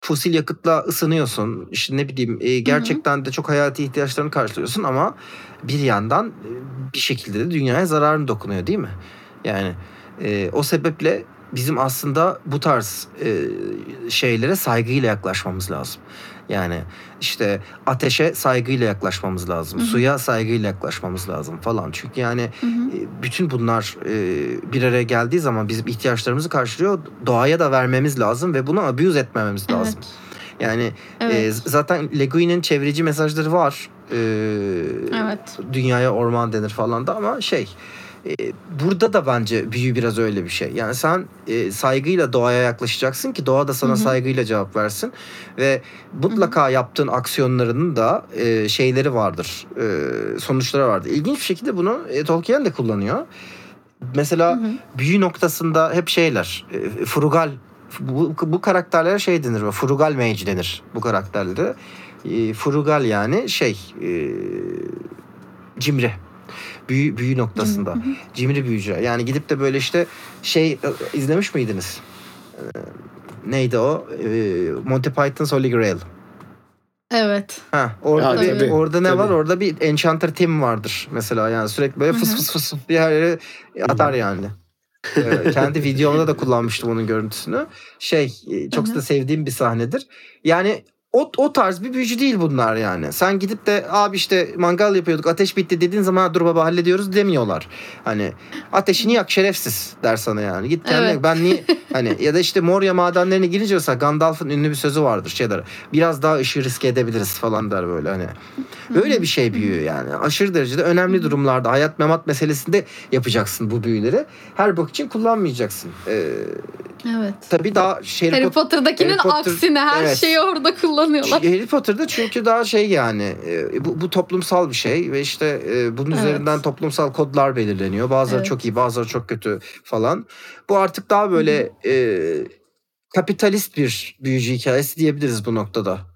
fosil yakıtla ısınıyorsun. İşte ne bileyim e, gerçekten de çok hayati ihtiyaçlarını karşılıyorsun ama bir yandan e, bir şekilde de dünyaya zararın dokunuyor değil mi? Yani e, o sebeple bizim aslında bu tarz e, şeylere saygıyla yaklaşmamız lazım. Yani işte ateşe saygıyla yaklaşmamız lazım. Hı hı. Suya saygıyla yaklaşmamız lazım falan. Çünkü yani Hı hı. e, bütün bunlar e, bir araya geldiği zaman bizim ihtiyaçlarımızı karşılıyor. Doğaya da vermemiz lazım ve bunu abuse etmememiz lazım. Evet. Yani Evet. e, zaten Le Guin'in çevreci mesajları var. E, Evet. Dünyaya orman denir falan da ama şey e, burada da bence büyü biraz öyle bir şey. Yani sen e, saygıyla doğaya yaklaşacaksın ki doğa da sana Hı hı. saygıyla cevap versin ve mutlaka yaptığın aksiyonlarının da e, şeyleri vardır. E, sonuçları vardır. İlginç bir şekilde bunu e, Tolkien de kullanıyor. Mesela Hı hı. büyü noktasında hep şeyler e, frugal bu, bu karakterlere şey denir frugal mage denir bu karakterlere e, frugal yani şey e, cimri büyü, büyü noktasında Hı hı. cimri büyücü yani gidip de böyle işte şey e, izlemiş miydiniz E, neydi o E, Monty Python's Holy Grail Evet. Ha, orada Ya, bir, tabii, orada ne tabii. var? Orada bir Enchanter Team vardır mesela yani sürekli böyle fıs fıs fıs bir her yere atar yani. Ee, kendi videomda da kullanmıştım onun görüntüsünü. Şey çok da sevdiğim bir sahnedir. Yani o, o tarz bir büyücü değil bunlar yani. Sen gidip de abi işte mangal yapıyorduk ateş bitti dediğin zaman dur baba hallediyoruz demiyorlar. Hani ateşini yak şerefsiz der sana yani. Git kendine Evet. ben niye hani ya da işte Moria madenlerine girince mesela Gandalf'ın ünlü bir sözü vardır şeyler. Biraz daha ışığı riske edebiliriz falan der böyle hani. Böyle bir şey büyü yani. Aşırı derecede önemli durumlarda hayat memat meselesinde yapacaksın bu büyüleri. Her bok için kullanmayacaksın. Ee, Evet. tabii daha şey Harry Potter'dakinin Harry Potter- aksine her evet. şeyi orada kullanıyorlar. Harry Potter'da çünkü daha şey yani e, bu, bu toplumsal bir şey ve işte e, bunun Evet. üzerinden toplumsal kodlar belirleniyor. Bazıları Evet. çok iyi bazıları çok kötü falan. Bu artık daha böyle e, kapitalist bir büyücü hikayesi diyebiliriz bu noktada.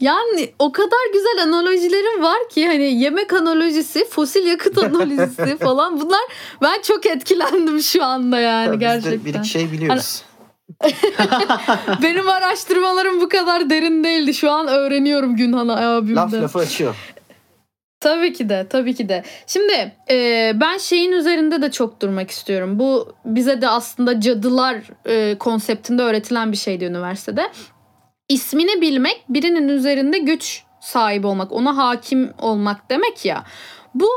Yani o kadar güzel analojilerim var ki hani yemek analojisi, fosil yakıt analojisi falan bunlar ben çok etkilendim şu anda yani Ya biz de gerçekten. bir iki şey biliyoruz. Benim araştırmalarım bu kadar derin değildi. Şu an öğreniyorum Günhan abimden. Laf lafı açıyor. Tabii ki de, tabii ki de. Şimdi e, ben şeyin üzerinde de çok durmak istiyorum. Bu bize de aslında cadılar e, konseptinde öğretilen bir şeydi üniversitede. İsmini bilmek birinin üzerinde güç sahibi olmak, ona hakim olmak demek ya. Bu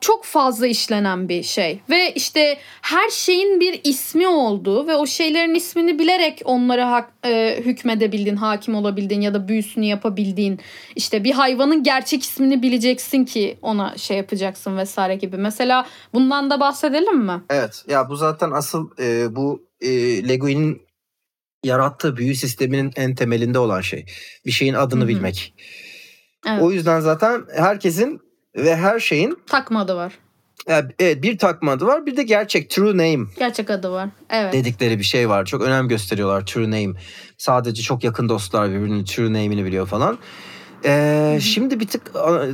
çok fazla işlenen bir şey ve işte her şeyin bir ismi olduğu ve o şeylerin ismini bilerek onlara hak, e, hükmedebildiğin, hakim olabildiğin ya da büyüsünü yapabildiğin işte bir hayvanın gerçek ismini bileceksin ki ona şey yapacaksın vesaire gibi. Mesela bundan da bahsedelim mi? Evet. Ya bu zaten asıl e, bu e, Leguin'in yarattığı büyü sisteminin en temelinde olan şey. Bir şeyin adını Hı hı. bilmek. Evet. O yüzden zaten herkesin ve her şeyin Takma adı var. evet bir takma adı var bir de gerçek true name Gerçek adı var. Evet. dedikleri bir şey var. Çok önem gösteriyorlar true name. Sadece çok yakın dostlar birbirinin true name'ini biliyor falan. Ee, şimdi bir tık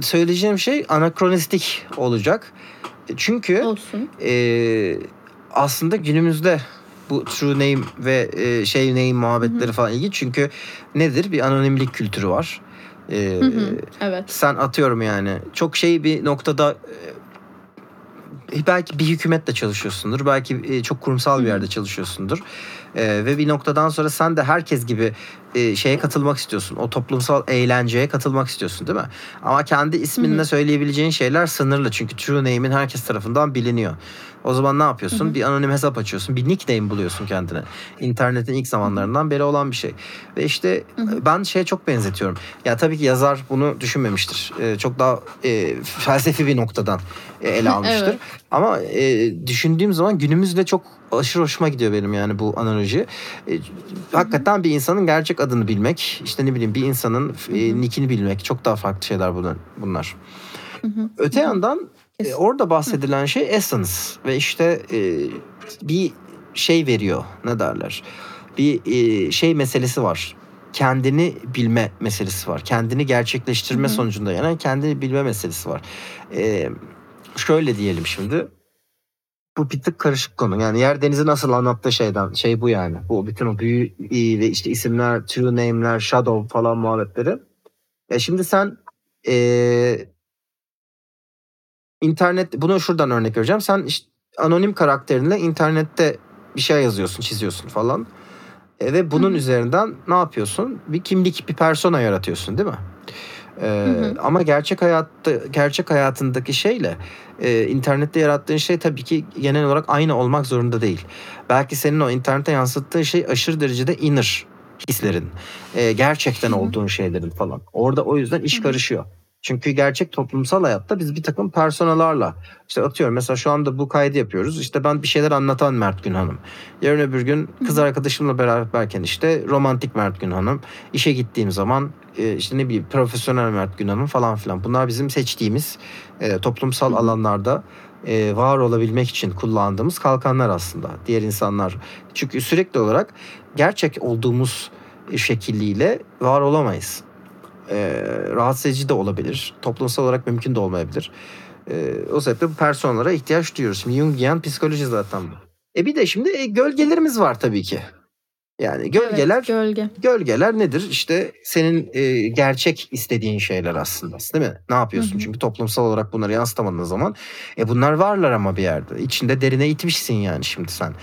söyleyeceğim şey anakronistik olacak. Çünkü Olsun. e, aslında günümüzde bu true name ve e, şey name muhabbetleri falan ilginç. Çünkü nedir? Bir anonimlik kültürü var. E, Hı hı. Evet. sen atıyorum yani çok şey bir noktada e, belki bir hükümetle çalışıyorsundur. Belki e, çok kurumsal bir yerde çalışıyorsundur. E, ve bir noktadan sonra sen de herkes gibi e, şeye katılmak istiyorsun. O toplumsal eğlenceye katılmak istiyorsun değil mi? Ama kendi isminle Hı hı. söyleyebileceğin şeyler sınırlı. Çünkü true name'in herkes tarafından biliniyor. O zaman ne yapıyorsun? Hı hı. Bir anonim hesap açıyorsun. Bir nickname buluyorsun kendine. İnternetin ilk zamanlarından beri olan bir şey. Ve işte Hı hı. ben şeye çok benzetiyorum. Ya tabii ki yazar bunu düşünmemiştir. Ee, çok daha e, felsefi bir noktadan e, ele almıştır. Evet. Ama e, düşündüğüm zaman günümüzde çok aşırı hoşuma gidiyor benim yani bu analoji. E, hakikaten bir insanın gerçek adını bilmek, işte ne bileyim bir insanın e, nickini bilmek çok daha farklı şeyler bunlar. bunlar. Hı hı. Öte yandan e, orada bahsedilen şey essence ve işte e, bir şey veriyor ne derler bir e, şey meselesi var kendini bilme meselesi var kendini gerçekleştirme sonucunda yani kendini bilme meselesi var E, şöyle diyelim şimdi bu bir tık karışık konu. Yani yer denizi nasıl anlattığı şeyden şey bu yani. Bu bütün o büyü ve işte isimler, true name'ler, shadow falan muhabbetleri. Ya şimdi sen eee internet bunu şuradan örnek vereceğim. Sen işte anonim karakterinle internette bir şey yazıyorsun, çiziyorsun falan. E, ve bunun hı. üzerinden ne yapıyorsun? Bir kimlik, bir persona yaratıyorsun, değil mi? E, Hı hı. ama gerçek hayatta gerçek hayatındaki şeyle e, internette yarattığın şey tabii ki genel olarak aynı olmak zorunda değil. Belki senin o internete yansıttığın şey aşırı derecede inner hislerin, e, gerçekten Hı hı. olduğun şeylerin falan. Orada o yüzden iş Hı hı. karışıyor. Çünkü gerçek toplumsal hayatta biz bir takım personalarla işte atıyorum mesela şu anda bu kaydı yapıyoruz. İşte ben bir şeyler anlatan Mert Günhan'ım. Yarın öbür gün kız arkadaşımla beraberken işte romantik Mert Günhan'ım. İşe gittiğim zaman e, işte ne bileyim profesyonel Mert Günhan'ım falan filan. Bunlar bizim seçtiğimiz e, toplumsal hı. alanlarda e, var olabilmek için kullandığımız kalkanlar aslında. Diğer insanlar çünkü sürekli olarak gerçek olduğumuz şekliyle var olamayız. E, rahatsız edici de olabilir. Toplumsal olarak mümkün de olmayabilir. E, o sebeple bu personlara ihtiyaç duyuyoruz. Şimdi Jungian psikoloji zaten bu. E bir de şimdi e, gölgelerimiz var tabii ki. Yani gölgeler Evet, gölge. Gölgeler nedir? İşte senin e, gerçek istediğin şeyler aslında değil mi? Ne yapıyorsun? Hı hı. Çünkü toplumsal olarak bunları yansıtamadığın zaman e, bunlar varlar ama bir yerde. İçinde derine itmişsin yani şimdi sen.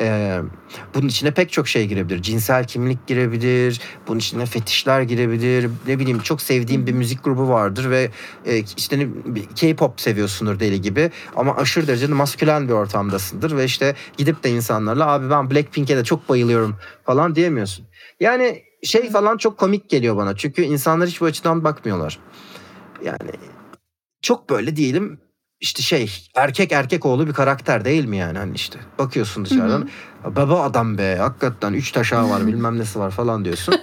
E, bunun içine pek çok şey girebilir. Cinsel kimlik girebilir. Bunun içine fetişler girebilir. Ne bileyim çok sevdiğin bir müzik grubu vardır ve e, işte K-pop seviyorsundur deli gibi ama aşırı derecede maskülen bir ortamdasındır ve işte gidip de insanlarla abi ben Blackpink'e de çok bayılıyorum falan diyemiyorsun. Yani şey falan çok komik geliyor bana. Çünkü insanlar hiç bu açıdan bakmıyorlar. Yani çok böyle diyelim işte şey erkek erkek oğlu bir karakter değil mi yani hani işte bakıyorsun dışarıdan baba adam be hakikaten üç taşağı var bilmem nesi var falan diyorsun.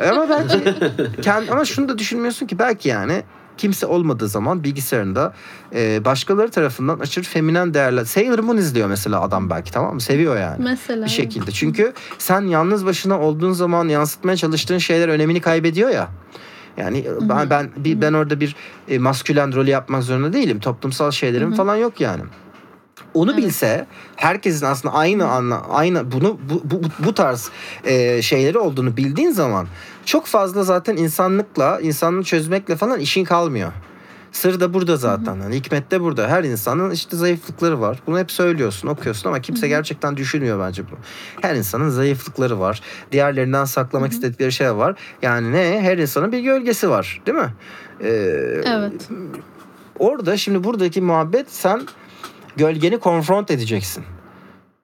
E ama belki kend, ama şunu da düşünmüyorsun ki belki yani kimse olmadığı zaman bilgisayarında e, başkaları tarafından aşırı feminen değerler. Sailor Moon izliyor mesela adam belki tamam mı? Seviyor yani Mesela. bir şekilde. Çünkü sen yalnız başına olduğun zaman yansıtmaya çalıştığın şeyler önemini kaybediyor ya. Yani hı. ben ben bir, ben orada bir e, maskülen rolü yapmak zorunda değilim. Toplumsal şeylerim Hı hı. falan yok yani. Onu Evet. bilse herkesin aslında aynı anla aynı bunu bu, bu, bu tarz e, şeyleri olduğunu bildiğin zaman çok fazla zaten insanlıkla insanlığı çözmekle falan işin kalmıyor. Sır da burada zaten. Hani hikmet de burada. Her insanın işte zayıflıkları var. Bunu hep söylüyorsun, okuyorsun ama kimse Hı hı. gerçekten düşünmüyor bence bunu. Her insanın zayıflıkları var. Diğerlerinden saklamak Hı hı. istedikleri şey var. Yani ne? Her insanın bir gölgesi var, değil mi? Ee, Evet. Orada şimdi buradaki muhabbet sen gölgeni konfront edeceksin.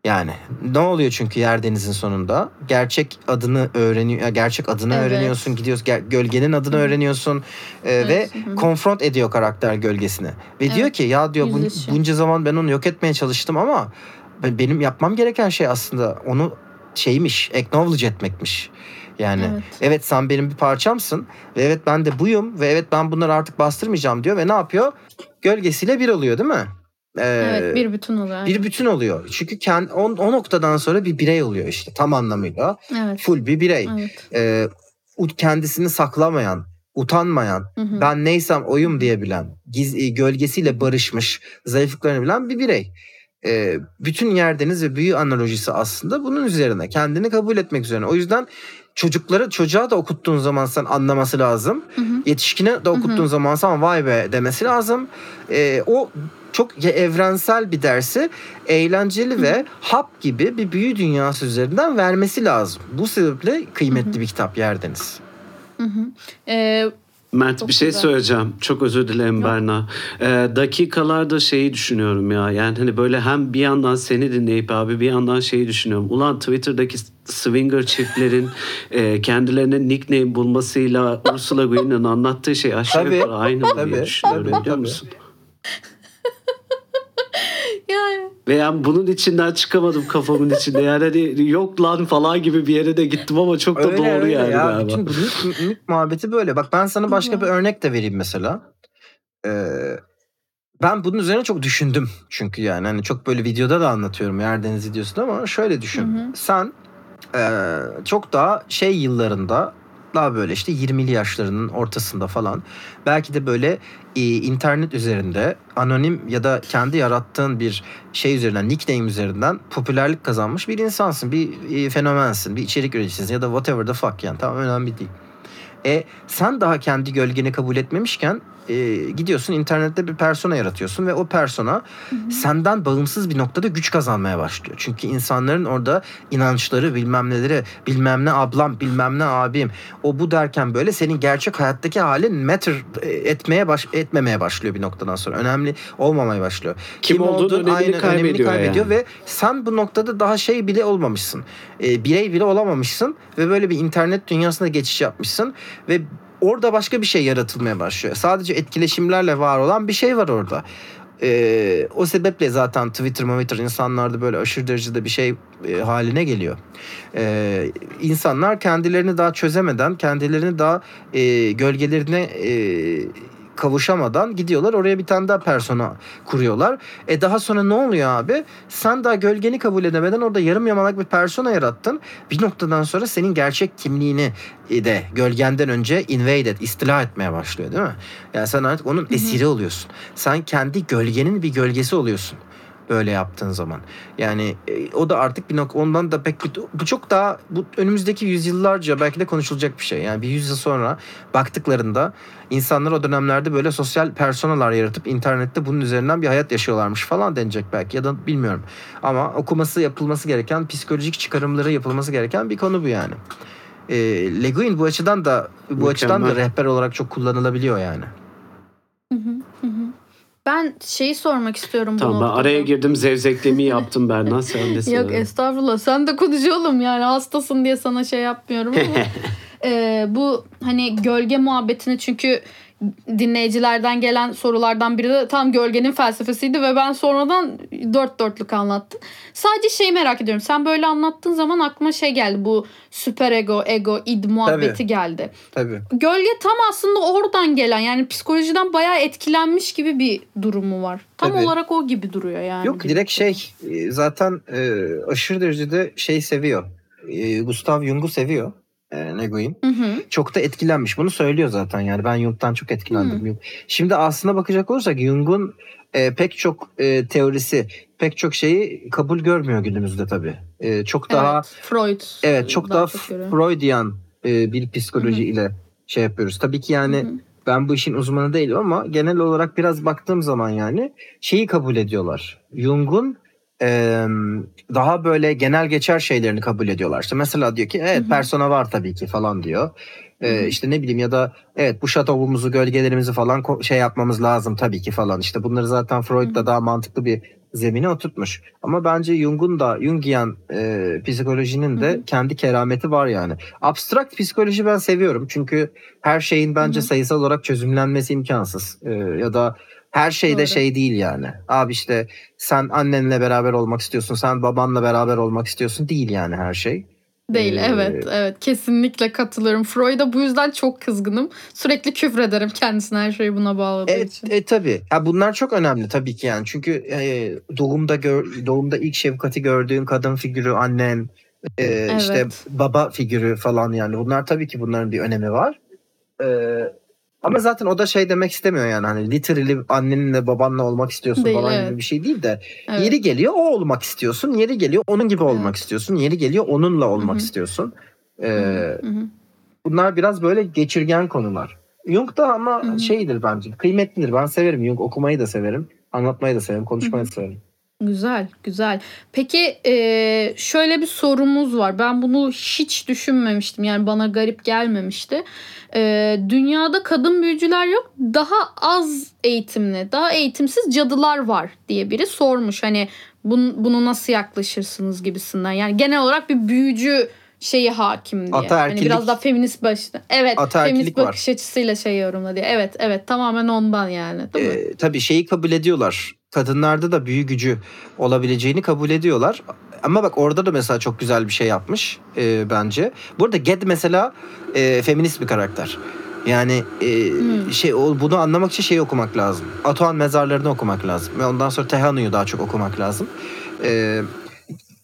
Yani ne oluyor çünkü yer denizin sonunda gerçek adını öğreniyor gerçek adını Evet. öğreniyorsun gidiyorsun ger- gölgenin adını Hı hı. öğreniyorsun e, Evet, ve hı hı. konfront ediyor karakter gölgesini ve Evet, diyor ki ya diyor bun- bunca zaman ben onu yok etmeye çalıştım ama be- benim yapmam gereken şey aslında onu şeymiş acknowledge etmekmiş. Yani Evet. evet sen benim bir parçamsın ve evet ben de buyum ve evet ben bunları artık bastırmayacağım diyor ve ne yapıyor? Gölgesiyle bir oluyor değil mi? Ee, Evet bir bütün oluyor. bir bütün oluyor. Çünkü kendi, o, o noktadan sonra bir birey oluyor işte tam anlamıyla. Evet. Full bir birey. Evet. Ee, kendisini saklamayan, utanmayan, Hı hı. ben neysem oyum diyebilen, giz, e, gölgesiyle barışmış, zayıflıklarını bilen bir birey. Ee, bütün yerdeniz ve büyü analojisi aslında bunun üzerine. Kendini kabul etmek üzerine. O yüzden çocukları çocuğa da okuttuğun zaman sen anlaması lazım. Hı hı. Yetişkine de okuttuğun hı. zaman sen vay be demesi lazım. Ee, o çok evrensel bir dersi eğlenceli ve hap gibi bir büyü dünyası üzerinden vermesi lazım. Bu sebeple kıymetli bir kitap Yerdeniz. Hı hı. Ee, Mert Çok bir şey güzel. söyleyeceğim. Çok özür dilerim Yok. Berna. Ee, dakikalarda şeyi düşünüyorum ya. Yani hani böyle hem bir yandan seni dinleyip abi bir yandan şeyi düşünüyorum. Ulan Twitter'daki swinger çiftlerin e, kendilerine nickname bulmasıyla Ursula Guin'in anlattığı şey aşağı Tabii, yukarı aynı mı diye tabii, düşünüyorum tabii, biliyor tabii. musun? yani Ve yani bunun içinden çıkamadım kafamın içinde. Yani hani yok lan falan gibi bir yere de gittim ama çok da doğru öyle yani ya. galiba. Bütün mülk, mülk muhabbeti böyle. Bak ben sana başka bir örnek de vereyim mesela. Ee, ben bunun üzerine çok düşündüm. Çünkü yani hani çok böyle videoda da anlatıyorum Yerdeniz videosunda ama şöyle düşün. Hı hı. Sen ee, çok daha şey yıllarında daha böyle işte 20'li yaşlarının ortasında falan. Belki de böyle e, internet üzerinde anonim ya da kendi yarattığın bir şey üzerinden, nickname üzerinden popülerlik kazanmış bir insansın. Bir e, fenomensin, bir içerik üreticisisin ya da whatever the fuck yani tamam önemli değil. E sen daha kendi gölgeni kabul etmemişken e, gidiyorsun internette bir persona yaratıyorsun ve o persona senden bağımsız bir noktada güç kazanmaya başlıyor. Çünkü insanların orada inançları bilmem neleri bilmem ne ablam bilmem ne abim o bu derken böyle senin gerçek hayattaki halin matter e, etmeye baş, etmemeye başlıyor bir noktadan sonra. Önemli olmamaya başlıyor. Kim olduğun önemini aynen kaybediyor kaybediyor yani. ve sen bu noktada daha şey bile olmamışsın. E, birey bile olamamışsın ve böyle bir internet dünyasına geçiş yapmışsın ve orada başka bir şey yaratılmaya başlıyor. Sadece etkileşimlerle var olan bir şey var orada. Ee, o sebeple zaten Twitter, Twitter insanlarda böyle aşırı derecede bir şey e, haline geliyor. Ee, insanlar kendilerini daha çözemeden, kendilerini daha e, gölgelerine e, kavuşamadan gidiyorlar oraya bir tane daha persona kuruyorlar. E daha sonra ne oluyor abi? Sen daha gölgeni kabul edemeden orada yarım yamalak bir persona yarattın. Bir noktadan sonra senin gerçek kimliğini e, de gölgenden önce invade et, istila etmeye başlıyor değil mi? Yani sen artık onun esiri oluyorsun. Sen kendi gölgenin bir gölgesi oluyorsun böyle yaptığın zaman. Yani e, o da artık bir nokta ondan da pek bir, bu çok daha bu önümüzdeki yüzyıllarca belki de konuşulacak bir şey. Yani bir yüzyıl sonra baktıklarında insanlar o dönemlerde böyle sosyal personalar yaratıp internette bunun üzerinden bir hayat yaşıyorlarmış falan denecek belki ya da bilmiyorum. Ama okuması yapılması gereken psikolojik çıkarımları yapılması gereken bir konu bu yani. E, Le Guin bu açıdan da bu Mükemmel. açıdan da rehber olarak çok kullanılabiliyor yani. Ben şeyi sormak istiyorum Tamam ben noktada. araya girdim zevzekliğimi yaptım Berna sen de söyle. Yok estağfurullah sen de konuş oğlum yani hastasın diye sana şey yapmıyorum ama e, bu hani gölge muhabbetini çünkü dinleyicilerden gelen sorulardan biri de tam gölgenin felsefesiydi ve ben sonradan dört dörtlük anlattım. Sadece şeyi merak ediyorum. Sen böyle anlattığın zaman aklıma şey geldi. Bu süper ego, ego, id muhabbeti geldi. Tabii. Gölge tam aslında oradan gelen yani psikolojiden bayağı etkilenmiş gibi bir durumu var. Tam Tabii. olarak o gibi duruyor yani. Yok direkt şey e, zaten e, aşırı derecede şey seviyor. E, Gustav Jung'u seviyor. E, Le Guin. Hı hı. Çok da etkilenmiş. Bunu söylüyor zaten yani. Ben Jung'dan çok etkilendim. Jung. Şimdi aslına bakacak olursak Jung'un e, pek çok e, teorisi, pek çok şeyi kabul görmüyor günümüzde tabii. E, çok daha evet, Freud. evet çok daha, çok görüyor. Freudian e, bir psikoloji ile şey yapıyoruz. Tabii ki yani Hı hı. ben bu işin uzmanı değilim ama genel olarak biraz baktığım zaman yani şeyi kabul ediyorlar. Jung'un e, daha böyle genel geçer şeylerini kabul ediyorlar. İşte mesela diyor ki evet persona var tabii ki falan diyor. E, işte ne bileyim ya da evet bu şatovumuzu gölgelerimizi falan şey yapmamız lazım tabii ki falan. İşte bunları zaten Freud da daha mantıklı bir zemine oturtmuş. Ama bence Jung'un da Jungian e, psikolojinin de Hı hı. kendi kerameti var yani. Abstrakt psikoloji ben seviyorum. Çünkü her şeyin bence Hı hı. sayısal olarak çözümlenmesi imkansız. Ee, ya da her şey de şey değil yani. Abi işte sen annenle beraber olmak istiyorsun, sen babanla beraber olmak istiyorsun değil yani her şey. Değil Ee, evet evet kesinlikle katılıyorum. Freud'a bu yüzden çok kızgınım. Sürekli küfrederim kendisine her şeyi buna bağladığı Evet, için. e, tabii. Ya bunlar çok önemli tabii ki yani. Çünkü e, doğumda gör, doğumda ilk şefkati gördüğün kadın figürü annen, e, işte Evet. baba figürü falan yani. Bunlar tabii ki bunların bir önemi var. E, ama zaten o da şey demek istemiyor yani hani literally annenle babanla olmak istiyorsun Değil, falan evet. gibi bir şey değil de Evet. yeri geliyor o olmak istiyorsun, yeri geliyor onun gibi olmak Evet. istiyorsun, yeri geliyor onunla olmak Hı hı. istiyorsun. E, Hı hı, hı hı. bunlar biraz böyle geçirgen konular. Jung da ama Hı hı. şeydir bence. Kıymetlidir. Ben severim Jung. Okumayı da severim. Anlatmayı da severim. Konuşmayı da severim. Güzel, güzel. Peki e, şöyle bir sorumuz var. Ben bunu hiç düşünmemiştim. Yani bana garip gelmemişti. E, dünyada kadın büyücüler yok. Daha az eğitimli, daha eğitimsiz cadılar var diye biri sormuş. Hani bunu, bunu nasıl yaklaşırsınız gibisinden. Yani genel olarak bir büyücü şeyi hakim diye. Hani Ataerkillik- biraz daha feminist başta. Evet, feminist var. bakış açısıyla şey yorumla diye. Evet, evet tamamen ondan yani. Değil mi? Ee, tabii şeyi kabul ediyorlar. Kadınlarda da büyü gücü olabileceğini kabul ediyorlar. Ama bak orada da mesela çok güzel bir şey yapmış e, bence. Burada Ged mesela e, feminist bir karakter. Yani e, Hmm. şey o- bunu anlamak için şeyi okumak lazım. Atuan mezarlarını okumak lazım. Ve ondan sonra Tehanu'yu daha çok okumak lazım. E,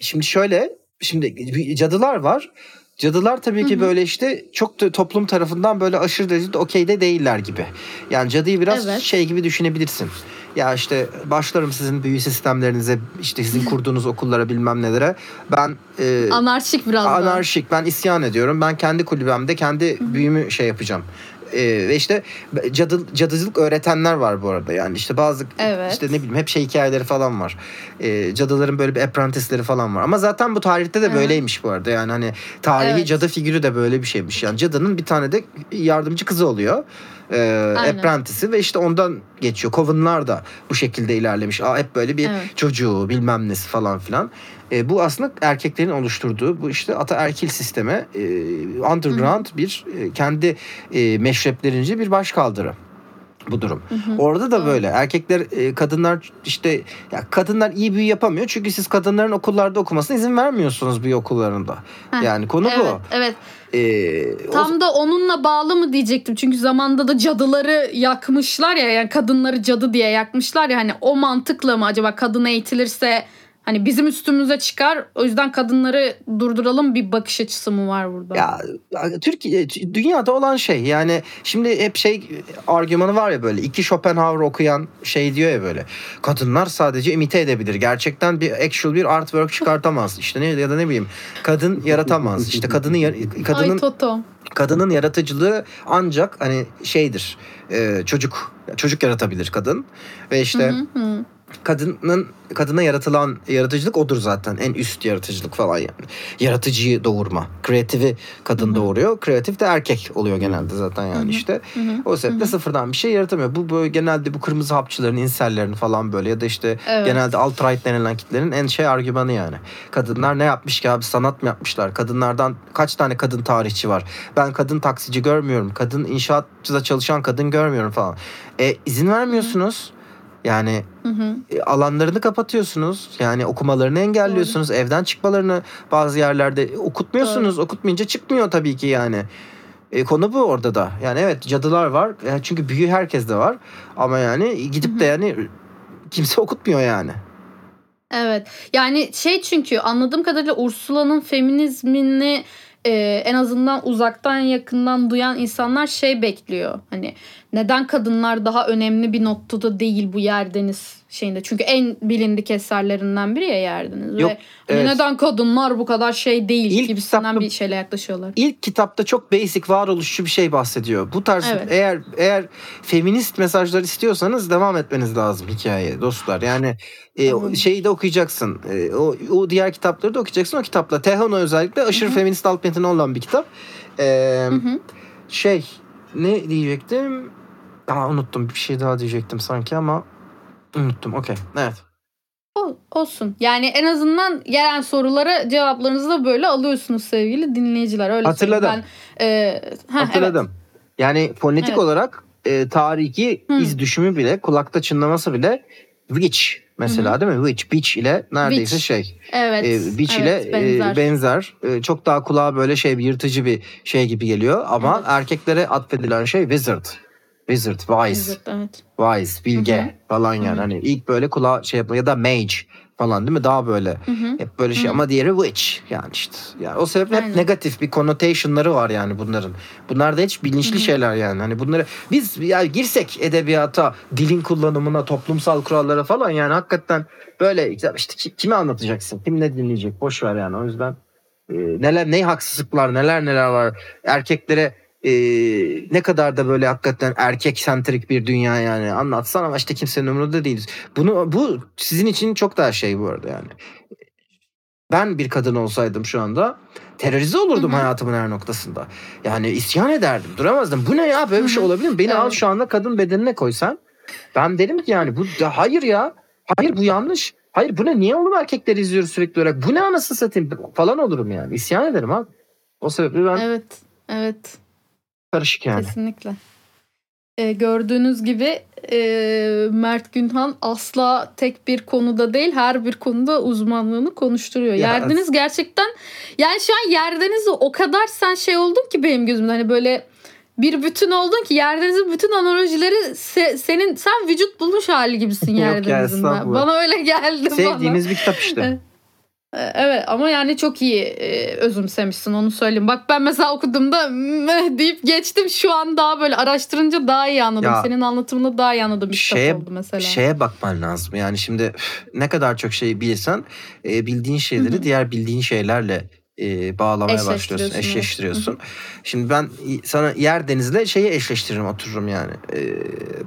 şimdi şöyle Şimdi cadılar var. Cadılar tabii ki Hı hı. böyle işte çok da toplum tarafından böyle aşırı derecede okeyde değiller gibi. Yani cadıyı biraz Evet. şey gibi düşünebilirsin. Ya işte başlarım sizin büyü sistemlerinize, işte sizin kurduğunuz okullara bilmem nelere. Ben e, Anarşik biraz anarşik, ben isyan ediyorum. Ben kendi kulübemde kendi büyümü şey yapacağım. E, ve işte cadı, cadıcılık öğretenler var bu arada yani işte bazı Evet. işte ne bileyim hep şey hikayeleri falan var. E, cadıların böyle bir apprentice'leri falan var. Ama zaten bu tarihte de böyleymiş bu arada. Yani hani tarihi Evet. cadı figürü de böyle bir şeymiş. Yani cadının bir tane de yardımcı kızı oluyor. E, apprentice'i ve işte ondan geçiyor. Coven'lar da bu şekilde ilerlemiş. Aa, hep böyle bir Evet. çocuğu bilmem nesi falan filan. E, bu aslında erkeklerin oluşturduğu bu işte ataerkil sisteme e, underground bir e, kendi e, meşreplerince bir başkaldırı bu durum. Orada da böyle erkekler e, kadınlar işte ya kadınlar iyi büyü yapamıyor çünkü siz kadınların okullarda okumasına izin vermiyorsunuz büyü okullarında. Heh, Yani konu Evet, bu. evet. E, o- Tam da onunla bağlı mı diyecektim. Çünkü zamanda da cadıları yakmışlar ya. Yani kadınları cadı diye yakmışlar ya. Hani o mantıkla mı acaba kadın eğitilirse hani bizim üstümüze çıkar. O yüzden kadınları durduralım bir bakış açısı mı var burada? Ya Türkiye dünyada olan şey yani şimdi hep şey argümanı var ya böyle iki Schopenhauer okuyan şey diyor ya böyle kadınlar sadece imite edebilir gerçekten bir actual bir artwork çıkartamaz işte ne ya da ne bileyim kadın yaratamaz işte kadının yar- Ay kadının Toto. kadının yaratıcılığı ancak hani şeydir çocuk çocuk yaratabilir kadın ve işte Hı hı. Kadının kadına yaratılan yaratıcılık odur zaten. En üst yaratıcılık falan yani. Yaratıcıyı doğurma. Kreatifi kadın doğuruyor. Kreatif de erkek oluyor genelde zaten yani işte. Hı hı. o sebeple sıfırdan bir şey yaratamıyor. Bu böyle genelde bu kırmızı hapçıların insellerin falan böyle ya da işte Evet. genelde alt right denilen kitlerin en şey argümanı yani. Kadınlar ne yapmış ki abi? Sanat mı yapmışlar? Kadınlardan kaç tane kadın tarihçi var? Ben kadın taksici görmüyorum. Kadın inşaatçıda çalışan kadın görmüyorum falan. E izin vermiyorsunuz yani Hı hı. e, alanlarını kapatıyorsunuz. Yani okumalarını engelliyorsunuz. Evden çıkmalarını bazı yerlerde okutmuyorsunuz. Okutmayınca çıkmıyor tabii ki yani. E, konu bu orada da. Yani evet cadılar var. E, çünkü büyü herkeste var. Ama yani gidip de yani kimse okutmuyor yani. Evet. Yani şey çünkü anladığım kadarıyla Ursula'nın feminizmini e, en azından uzaktan yakından duyan insanlar şey bekliyor. Hani neden kadınlar daha önemli bir noktada değil bu Yerdeniz şeyinde. Çünkü en bilindik eserlerinden biri ya Yerdeniz. Yok, Ve hani evet. neden kadınlar bu kadar şey değil İlk gibisinden kitapta- bir şeyle yaklaşıyorlar. İlk kitapta çok basic varoluşçu bir şey bahsediyor. Bu tarz Evet. eğer eğer feminist mesajlar istiyorsanız devam etmeniz lazım hikayeye dostlar. Yani e, Tamam. şeyi de okuyacaksın. E, o, o diğer kitapları da okuyacaksın o kitapla. Tehano özellikle aşırı feminist alt metni olan bir kitap. E, şey ne diyecektim? Aa, unuttum bir şey daha diyecektim sanki ama unuttum. Okey. Evet. O- Olsun. Yani en azından gelen sorulara cevaplarınızı da böyle alıyorsunuz sevgili dinleyiciler. Öyle Hatırladım. söyleyeyim. Ben, e, ha, Hatırladım. Yani fonetik Evet. olarak e, tarihi Hı. iz düşümü bile, kulakta çınlaması bile witch mesela değil mi? Witch, bitch ile neredeyse Witch. şey. Evet. E, bitch evet, ile benzer. e, benzer. E, çok daha kulağa böyle şey bir yırtıcı bir şey gibi geliyor ama Evet. erkeklere atfedilen şey wizard. Wizard, wise, Benzer, evet. wise, bilge Hı hı. falan yani. Hı hı. Hani ilk böyle kulağa şey yapma ya da mage falan değil mi? Daha böyle Hı hı. hep böyle şey Hı. ama diğeri witch yani işte. Yani o sebeple hep Aynen. negatif bir connotation'ları var yani bunların. Bunlar da hiç bilinçli Hı hı. şeyler yani. Hani bunları biz ya girsek edebiyata, dilin kullanımına, toplumsal kurallara falan yani hakikaten böyle işte ki- kime anlatacaksın? Kim ne dinleyecek? Boş ver yani. O yüzden e, neler ne haksızlıklar, neler neler var. Erkeklere e, ne kadar da böyle hakikaten erkek sentrik bir dünya yani anlatsan ama işte kimsenin umurunda değiliz. Bunu bu sizin için çok daha şey bu arada yani. Ben bir kadın olsaydım şu anda terörize olurdum Hı hı. hayatımın her noktasında. Yani isyan ederdim, duramazdım. Bu ne ya böyle bir şey olabilir mi? Beni al Evet. şu anda kadın bedenine koysan ben derim ki yani bu da hayır ya. Hayır bu yanlış. Hayır bu ne? Niye oğlum erkekleri izliyoruz sürekli olarak? Bu ne anasını satayım falan olurum yani. İsyan ederim abi. O sebeple ben Evet. Evet. Karışık yani. Kesinlikle. Ee, gördüğünüz gibi e, Mert Günhan asla tek bir konuda değil her bir konuda uzmanlığını konuşturuyor. Ya- Yerdeniz gerçekten yani şu an Yerdeniz'e o kadar sen şey oldun ki benim gözümde hani böyle bir bütün oldun ki Yerdeniz'in bütün analojileri se- senin sen vücut bulmuş hali gibisin Yok ya, Yerdeniz'in. bana öyle geldi bana. Sevdiğimiz bir kitap işte. Evet. E, Evet ama yani çok iyi e, özümsemişsin onu söyleyeyim. Bak ben mesela okuduğumda meh deyip geçtim. Şu an daha böyle araştırınca daha iyi anladım. Ya, Senin anlatımını daha iyi anladım bir şeye, oldu mesela. şeye bakman lazım. Yani şimdi ne kadar çok şey bilirsen e, bildiğin şeyleri Hı hı. diğer bildiğin şeylerle e, bağlamaya başlıyorsun, Eşleştiriyorsun, eşleştiriyorsun. Şimdi ben sana Yer Deniz'le şeyi eşleştiririm otururum yani. E,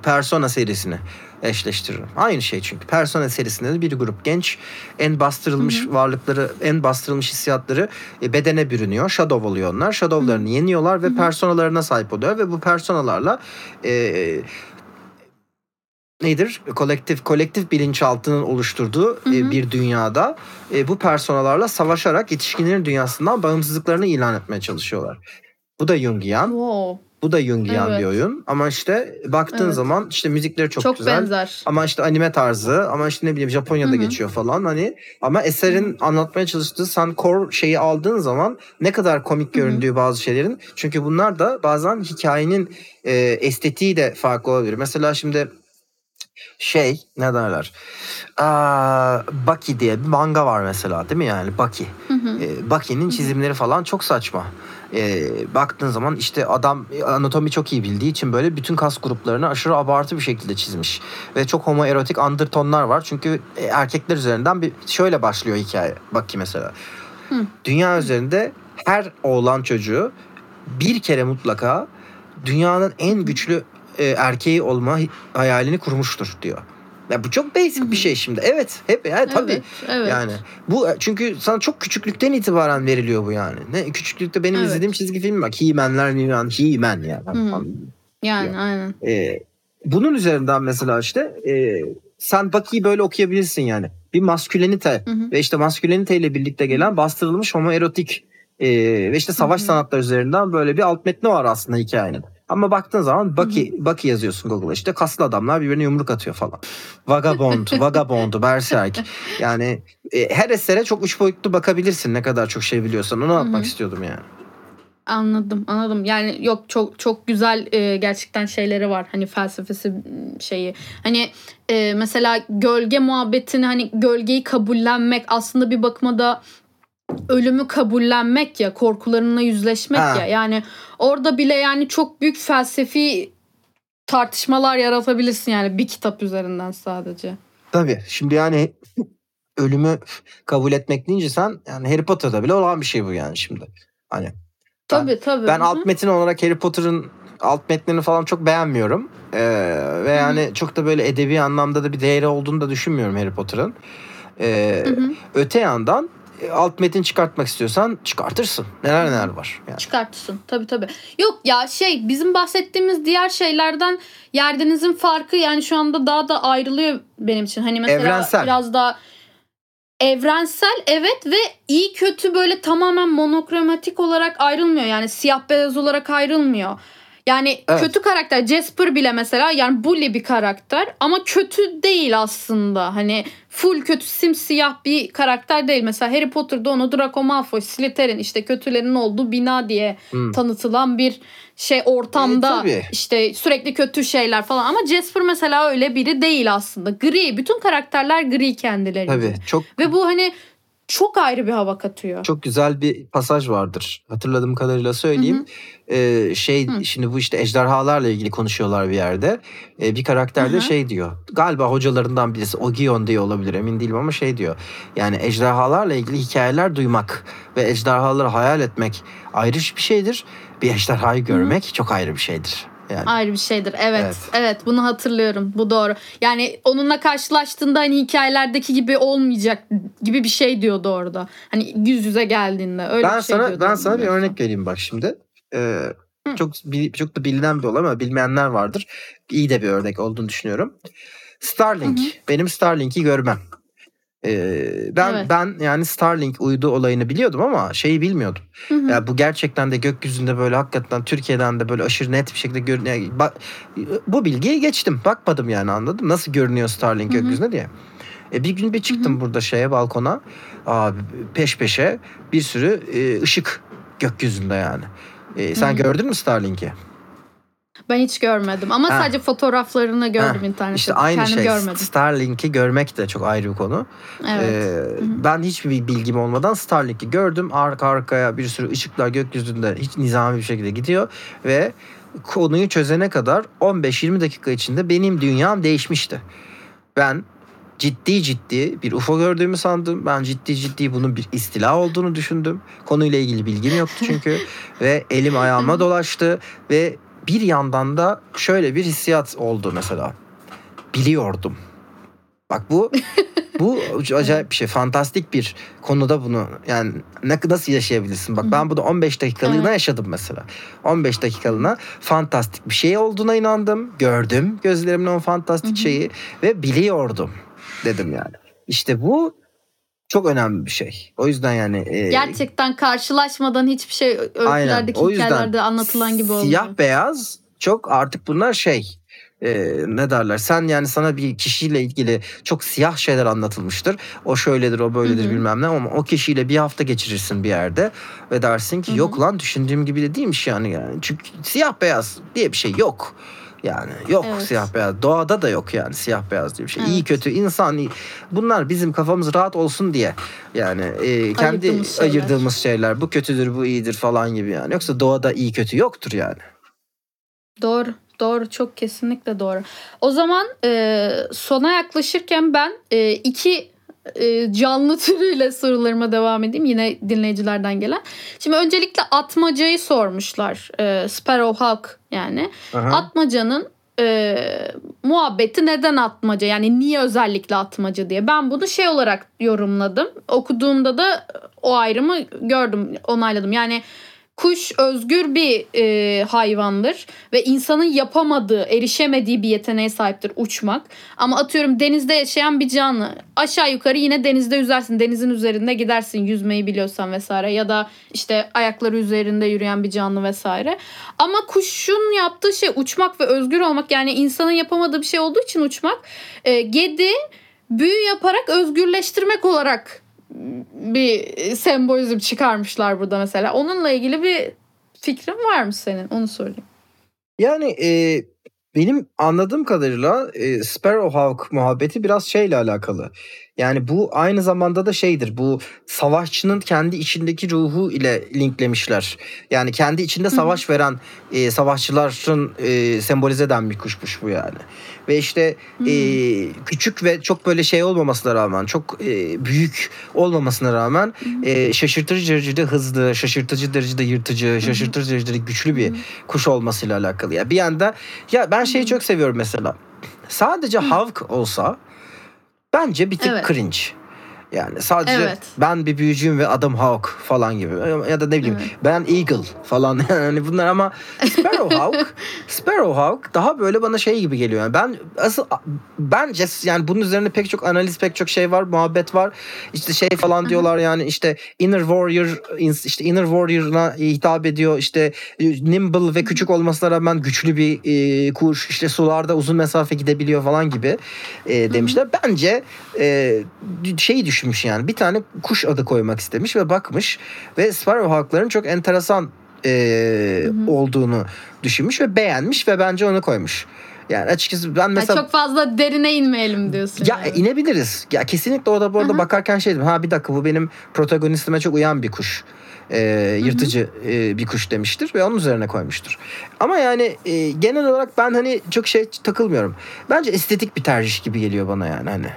Persona serisini eşleştiririm. Aynı şey çünkü. Persona serisinde de bir grup genç en bastırılmış varlıkları, en bastırılmış hissiyatları e, bedene bürünüyor. Shadow oluyor onlar. Shadow'larını yeniyorlar ve personalarına sahip oluyor ve bu personalarla e, nedir? Kolektif kolektif bilinçaltının oluşturduğu Hı hı. e, bir dünyada e, bu personalarla savaşarak yetişkinlerin dünyasından bağımsızlıklarını ilan etmeye çalışıyorlar. Bu da Jungian. Wow, Bu da Jungian Evet. bir oyun. Ama işte baktığın Evet. zaman işte müzikleri çok, çok, güzel. benzer. Ama işte anime tarzı ama işte ne bileyim Japonya'da Hı hı. geçiyor falan hani ama eserin anlatmaya çalıştığı sen core şeyi aldığın zaman ne kadar komik göründüğü bazı şeylerin çünkü bunlar da bazen hikayenin e, estetiği de farklı olabilir. Mesela şimdi şey ne derler? Aa, Baki diye bir manga var mesela değil mi yani Baki. Hı hı. E, Baki'nin çizimleri falan çok saçma. E, baktığın zaman işte adam anatomi çok iyi bildiği için böyle bütün kas gruplarını aşırı abartı bir şekilde çizmiş. Ve çok homoerotik undertonlar var. Çünkü e, erkekler üzerinden bir şöyle başlıyor hikaye. Baki mesela. Hı. Dünya üzerinde her oğlan çocuğu bir kere mutlaka dünyanın en güçlü e, erkeği olma hayalini kurmuştur diyor. Ya bu çok basic bir şey şimdi. Evet, hep yani tabii. Evet, evet. Yani bu çünkü sana çok küçüklükten itibaren veriliyor bu yani. Ne küçüklükte benim Evet. izlediğim çizgi film bak He-Man'ler, He-Man, He-Man yani. Hı. Yani aynen. Ee, bunun üzerinden mesela işte e, sen Bucky'yi böyle okuyabilirsin yani. Bir maskülenite Hı hı. ve işte maskülenite ile birlikte gelen bastırılmış homoerotik e, ve işte savaş Hı hı. sanatları üzerinden böyle bir alt metni var aslında hikayenin. Ama baktığın zaman Bucky, Bucky yazıyorsun Google'a işte kaslı adamlar birbirine yumruk atıyor falan. Vagabond, Vagabond, Berserk. Yani e, her esere çok üç boyutlu bakabilirsin ne kadar çok şey biliyorsan. Onu atmak istiyordum yani. Anladım, anladım. Yani yok çok çok güzel e, gerçekten şeyleri var. Hani felsefesi şeyi. Hani e, mesela gölge muhabbetini hani gölgeyi kabullenmek aslında bir bakıma da ölümü kabullenmek ya, korkularınla yüzleşmek Ha. ya. Yani orada bile yani çok büyük felsefi tartışmalar yaratabilirsin yani bir kitap üzerinden sadece. Tabii. Şimdi yani ölümü kabul etmek deyince sen yani Harry Potter'da bile olan bir şey bu yani şimdi. Hani Tabii tabii. ben alt metin olarak Harry Potter'ın alt metnini falan çok beğenmiyorum. Ee, ve yani çok da böyle edebi anlamda da bir değeri olduğunu da düşünmüyorum Harry Potter'ın. Ee, öte yandan alt metin çıkartmak istiyorsan çıkartırsın. Neler neler var. Yani. Çıkartırsın. Tabii tabii. Yok ya şey bizim bahsettiğimiz diğer şeylerden yerdenizin farkı yani şu anda daha da ayrılıyor benim için. Hani mesela Evrensel. biraz daha evrensel evet ve iyi kötü böyle tamamen monokromatik olarak ayrılmıyor. Yani siyah beyaz olarak ayrılmıyor. Yani Evet. kötü karakter Jasper bile mesela yani bully bir karakter ama kötü değil aslında. Hani full kötü simsiyah bir karakter değil. Mesela Harry Potter'da onu Draco Malfoy, Slytherin işte kötülerin olduğu bina diye Hmm. tanıtılan bir şey ortamda E, işte sürekli kötü şeyler falan ama Jasper mesela öyle biri değil aslında. Gri. Bütün karakterler gri kendileri. Tabii çok Ve bu hani çok ayrı bir hava katıyor. çok güzel bir pasaj vardır. Hatırladığım kadarıyla söyleyeyim. Ee, şey Hı. şimdi bu işte ejderhalarla ilgili konuşuyorlar bir yerde. Ee, bir karakter Hı de hı. şey diyor. Galiba hocalarından birisi Ogion diye olabilir emin değilim ama şey diyor. Yani ejderhalarla ilgili hikayeler duymak ve ejderhaları hayal etmek ayrı bir şeydir. Bir ejderhayı görmek çok ayrı bir şeydir. Yani Ayrı bir şeydir. Evet, Evet. evet. bunu hatırlıyorum. Bu doğru. Yani onunla karşılaştığında hani hikayelerdeki gibi olmayacak gibi bir şey diyordu orada. Hani yüz yüze geldiğinde öyle ben bir şey sana diyordu. ben sana bir bilmiyorum. örnek vereyim bak şimdi. Ee, Hı. çok çok da bilinen bir olay ama bilmeyenler vardır. İyi de bir örnek olduğunu düşünüyorum. Starlink. Hı hı. Benim Starlink'i görmem. Ee, ben Evet. ben yani Starlink uydu olayını biliyordum ama şeyi bilmiyordum. Hı hı. Ya bu gerçekten de gökyüzünde böyle hakikaten Türkiye'den de böyle aşırı net bir şekilde görünüyor. Yani bak, bu bilgiyi geçtim. Bakmadım yani anladım. Nasıl görünüyor Starlink Hı hı. gökyüzünde diye. E, bir gün bir çıktım burada şeye balkona. Abi peş peşe bir sürü e, ışık gökyüzünde yani. E, sen Hı. gördün mü Starlink'i? Ben hiç görmedim ama Ha. sadece fotoğraflarını gördüm Ha, internette. İşte aynı Kendim şey. görmedim. Starlink'i görmek de çok ayrı bir konu. Evet. Ee, ben hiçbir bilgim olmadan Starlink'i gördüm. Arka arkaya bir sürü ışıklar gökyüzünde hiç nizami bir şekilde gidiyor ve konuyu çözene kadar 15-20 dakika içinde benim dünyam değişmişti. Ben ciddi ciddi bir UFO gördüğümü sandım. Ben ciddi ciddi bunun bir istila olduğunu düşündüm. Konuyla ilgili bilgim yoktu çünkü ve elim ayağıma dolaştı ve bir yandan da şöyle bir hissiyat oldu mesela. Biliyordum. Bak bu bu acayip bir şey. Fantastik bir konuda bunu yani ne, nasıl yaşayabilirsin? Bak ben bunu 15 dakikalığına Evet. yaşadım mesela. 15 dakikalığına fantastik bir şey olduğuna inandım. Gördüm gözlerimle o fantastik şeyi ve biliyordum dedim yani. İşte bu çok önemli bir şey. O yüzden yani e, Gerçekten karşılaşmadan hiçbir şey öykülerdeki O yüzden hikayelerde anlatılan gibi olmuyor. Siyah beyaz çok artık bunlar şey e, ne derler sen yani sana bir kişiyle ilgili çok siyah şeyler anlatılmıştır. O şöyledir o böyledir Hı hı. bilmem ne ama o kişiyle bir hafta geçirirsin bir yerde ve dersin ki Hı hı. yok lan düşündüğüm gibi de değilmiş yani. yani. Çünkü siyah beyaz diye bir şey yok. Yani yok Evet. siyah beyaz. Doğada da yok yani siyah beyaz diye bir şey. İyi Evet. kötü insan iyi. Bunlar bizim kafamız rahat olsun diye yani e, kendi Ayırdığımız şeyler. ayırdığımız şeyler. Bu kötüdür bu iyidir falan gibi yani. Yoksa doğada iyi kötü yoktur yani. Doğru. Doğru. Çok kesinlikle doğru. O zaman e, sona yaklaşırken ben e, iki e, canlı türüyle sorularıma devam edeyim. Yine dinleyicilerden gelen. Şimdi öncelikle atmacayı sormuşlar. E, Sparrow Hawk yani. Aha. Atmacanın e, muhabbeti neden atmaca? Yani niye özellikle atmaca diye. Ben bunu şey olarak yorumladım. Okuduğumda da o ayrımı gördüm, onayladım. Yani kuş özgür bir e, hayvandır ve insanın yapamadığı, erişemediği bir yeteneğe sahiptir uçmak. Ama atıyorum denizde yaşayan bir canlı. Aşağı yukarı yine denizde yüzersin. Denizin üzerinde gidersin yüzmeyi biliyorsan vesaire. Ya da işte ayakları üzerinde yürüyen bir canlı vesaire. Ama kuşun yaptığı şey uçmak ve özgür olmak. Yani insanın yapamadığı bir şey olduğu için uçmak. E, gedi büyü yaparak özgürleştirmek olarak bir sembolizm çıkarmışlar burada mesela. Onunla ilgili bir fikrin var mı senin? Onu sorayım. Yani e, benim anladığım kadarıyla e, Sparrowhawk muhabbeti biraz şeyle alakalı. Yani bu aynı zamanda da şeydir. Bu savaşçının kendi içindeki ruhu ile linklemişler. Yani kendi içinde savaş veren e, savaşçıların e, sembolize eden bir kuşmuş bu yani. Ve işte e, küçük ve çok böyle şey olmamasına rağmen, çok e, büyük olmamasına rağmen e, şaşırtıcı derecede hızlı, şaşırtıcı derecede yırtıcı, şaşırtıcı derecede güçlü bir kuş olmasıyla alakalı. Ya bir yanda ya ben şeyi çok seviyorum mesela. Sadece Havk olsa bence bir tık Evet. cringe. Yani sadece Evet. ben bir büyücüyüm ve adım Hawk falan gibi. Ya da ne bileyim Evet. ben Eagle falan. Yani bunlar ama Sparrowhawk Sparrowhawk daha böyle bana şey gibi geliyor. Yani ben asıl bence yani bunun üzerine pek çok analiz pek çok şey var, muhabbet var. İşte şey falan diyorlar yani işte Inner Warrior işte Inner Warrior'ına hitap ediyor. İşte e, nimble ve küçük olmasına rağmen güçlü bir e, kuş. işte sularda uzun mesafe gidebiliyor falan gibi e, demişler. Bence e, şeyi düşünmüş yani. Bir tane kuş adı koymak istemiş ve bakmış ve Sparrowhawk'ların çok enteresan e, Hı hı. olduğunu düşünmüş ve beğenmiş ve bence onu koymuş. Yani açıkçası ben Ya mesela çok fazla derine inmeyelim diyorsun. ya yani. inebiliriz. Ya kesinlikle orada bu arada hı. bakarken şey dedim. Ha bir dakika bu benim protagonistime çok uyan bir kuş. Ee, yırtıcı e, bir kuş demiştir ve onun üzerine koymuştur. Ama yani e, genel olarak ben hani çok şey takılmıyorum. Bence estetik bir tercih gibi geliyor bana yani hani.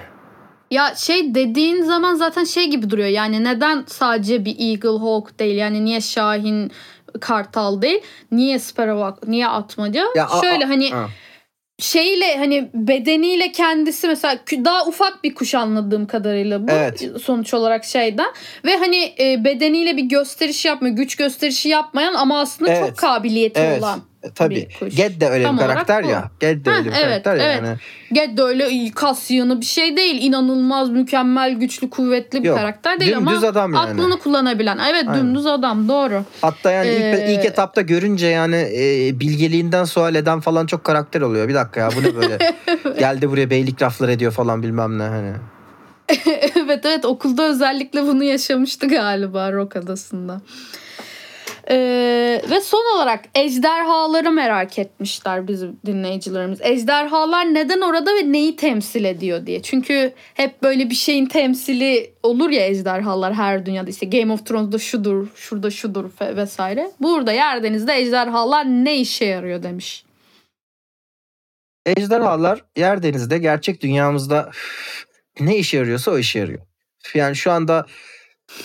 Ya şey dediğin zaman zaten şey gibi duruyor. Yani neden sadece bir Eagle Hawk değil? Yani niye Şahin Kartal değil? Niye Sparrowhawk? Niye Atmaca? Ya, a- Şöyle a- hani ha. şeyle hani bedeniyle kendisi mesela daha ufak bir kuş anladığım kadarıyla bu Evet. sonuç olarak şeyden ve hani e, bedeniyle bir gösteriş yapmıyor güç gösterişi yapmayan ama aslında Evet. çok kabiliyeti Evet. olan Tabii. Ged de öyle Tam bir karakter ya. Ged de Ha, öyle bir evet, karakter ya. evet. Yani. Ged de öyle kas yığını bir şey değil inanılmaz mükemmel güçlü kuvvetli bir Yok, karakter değil dümdüz ama adam yani. aklını kullanabilen evet Aynen. dümdüz adam doğru Hatta yani ilk, Ee, ilk etapta görünce yani e, bilgeliğinden sual eden falan çok karakter oluyor. Bir dakika ya bu ne böyle? Geldi buraya beylik laflar ediyor falan bilmem ne hani. evet evet okulda özellikle bunu yaşamıştı galiba Rock Adası'nda. Ee, ve son olarak ejderhaları merak etmişler bizim dinleyicilerimiz. Ejderhalar neden orada ve neyi temsil ediyor diye. Çünkü hep böyle bir şeyin temsili olur ya ejderhalar her dünyada. işte Game of Thrones'da şudur, şurada şudur vesaire. Burada Yerdeniz'de ejderhalar ne işe yarıyor demiş. Ejderhalar yer denizde gerçek dünyamızda ne işe yarıyorsa o işe yarıyor. Yani şu anda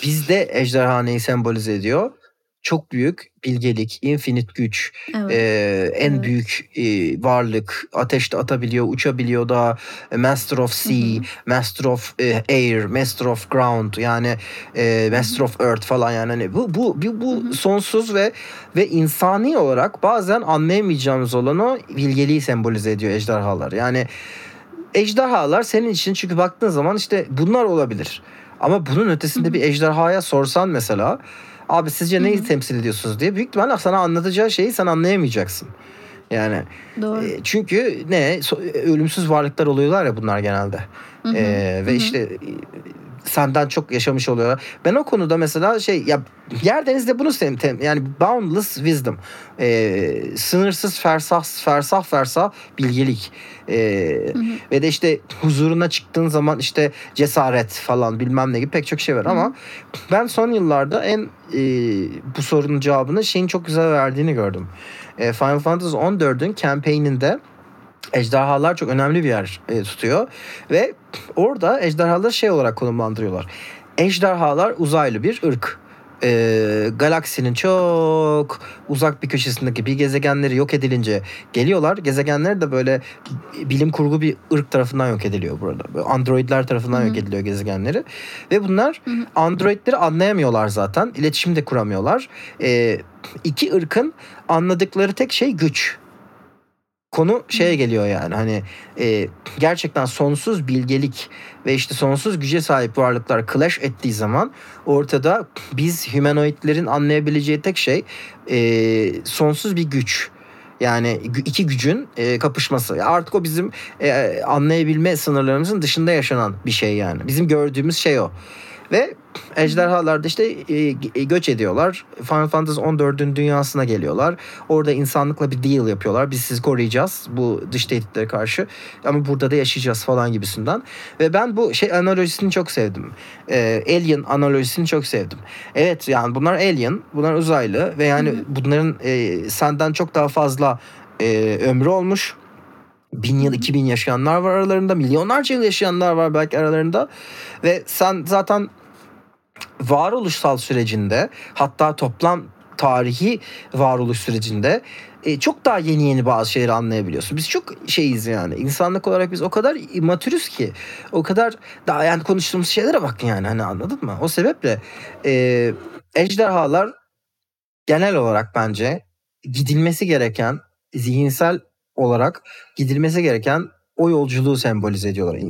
bizde ejderha neyi sembolize ediyor? Çok büyük bilgelik, infinite güç, Evet. Ee, en Evet. büyük e, varlık ateşte atabiliyor, uçabiliyor da e, Master of Sea, Hı hı. Master of e, Air, Master of Ground yani e, Master of Earth falan yani hani bu bu bu, bu sonsuz ve ve insani olarak bazen anlayamayacağımız olan o bilgeliği sembolize ediyor ejderhalar. Yani ejderhalar senin için çünkü baktığın zaman işte bunlar olabilir. Ama bunun ötesinde Hı hı. bir ejderhaya sorsan mesela abi sizce neyi Hı hı. temsil ediyorsunuz diye büyük ihtimalle sana anlatacağı şeyi sen anlayamayacaksın. Yani Doğru. e, çünkü ne so- ölümsüz varlıklar oluyorlar ya bunlar genelde. Hı hı. Ee, ve Hı hı. işte e, senden çok yaşamış oluyorlar. Ben o konuda mesela şey ya yer denizde bunu sevim yani boundless wisdom. Ee, sınırsız fersah fersah fersah bilgelik. Ee, Hı hı. ve de işte huzuruna çıktığın zaman işte cesaret falan bilmem ne gibi pek çok şey var Hı hı. ama ben son yıllarda en e, bu sorunun cevabını şeyin çok güzel verdiğini gördüm. E, Final Fantasy 14'ün campaign'inde ejderhalar çok önemli bir yer e, tutuyor ve orada ejderhaları şey olarak konumlandırıyorlar. Ejderhalar uzaylı bir ırk. E, galaksinin çok uzak bir köşesindeki bir gezegenleri yok edilince geliyorlar. Gezegenler de böyle bilim kurgu bir ırk tarafından yok ediliyor burada. Böyle androidler tarafından Hı yok ediliyor gezegenleri. Ve bunlar hı. androidleri anlayamıyorlar zaten. İletişim de kuramıyorlar. E, iki ırkın anladıkları tek şey güç. Konu şeye geliyor yani hani e, gerçekten sonsuz bilgelik ve işte sonsuz güce sahip varlıklar clash ettiği zaman ortada biz humanoidlerin anlayabileceği tek şey e, sonsuz bir güç. Yani iki gücün e, kapışması. Artık o bizim e, anlayabilme sınırlarımızın dışında yaşanan bir şey yani. Bizim gördüğümüz şey o. Ve ejderhalar da işte e, e, göç ediyorlar. Final Fantasy 14'ün dünyasına geliyorlar. Orada insanlıkla bir deal yapıyorlar. Biz sizi koruyacağız bu dış tehditlere karşı. Ama burada da yaşayacağız falan gibisinden. Ve ben bu şey analojisini çok sevdim. Ee, alien analojisini çok sevdim. Evet yani bunlar alien, bunlar uzaylı ve yani Hı hı. bunların e, senden çok daha fazla e, ömrü olmuş. Bin yıl, iki bin yaşayanlar var aralarında. Milyonlarca yıl yaşayanlar var belki aralarında. Ve sen zaten varoluşsal sürecinde hatta toplam tarihi varoluş sürecinde e, çok daha yeni yeni bazı şeyleri anlayabiliyorsun. Biz çok şeyiz yani. insanlık olarak biz o kadar matürüz ki. O kadar daha yani konuştuğumuz şeylere bak yani hani anladın mı? O sebeple e, ejderhalar genel olarak bence gidilmesi gereken zihinsel olarak gidilmesi gereken o yolculuğu sembolize ediyorlar.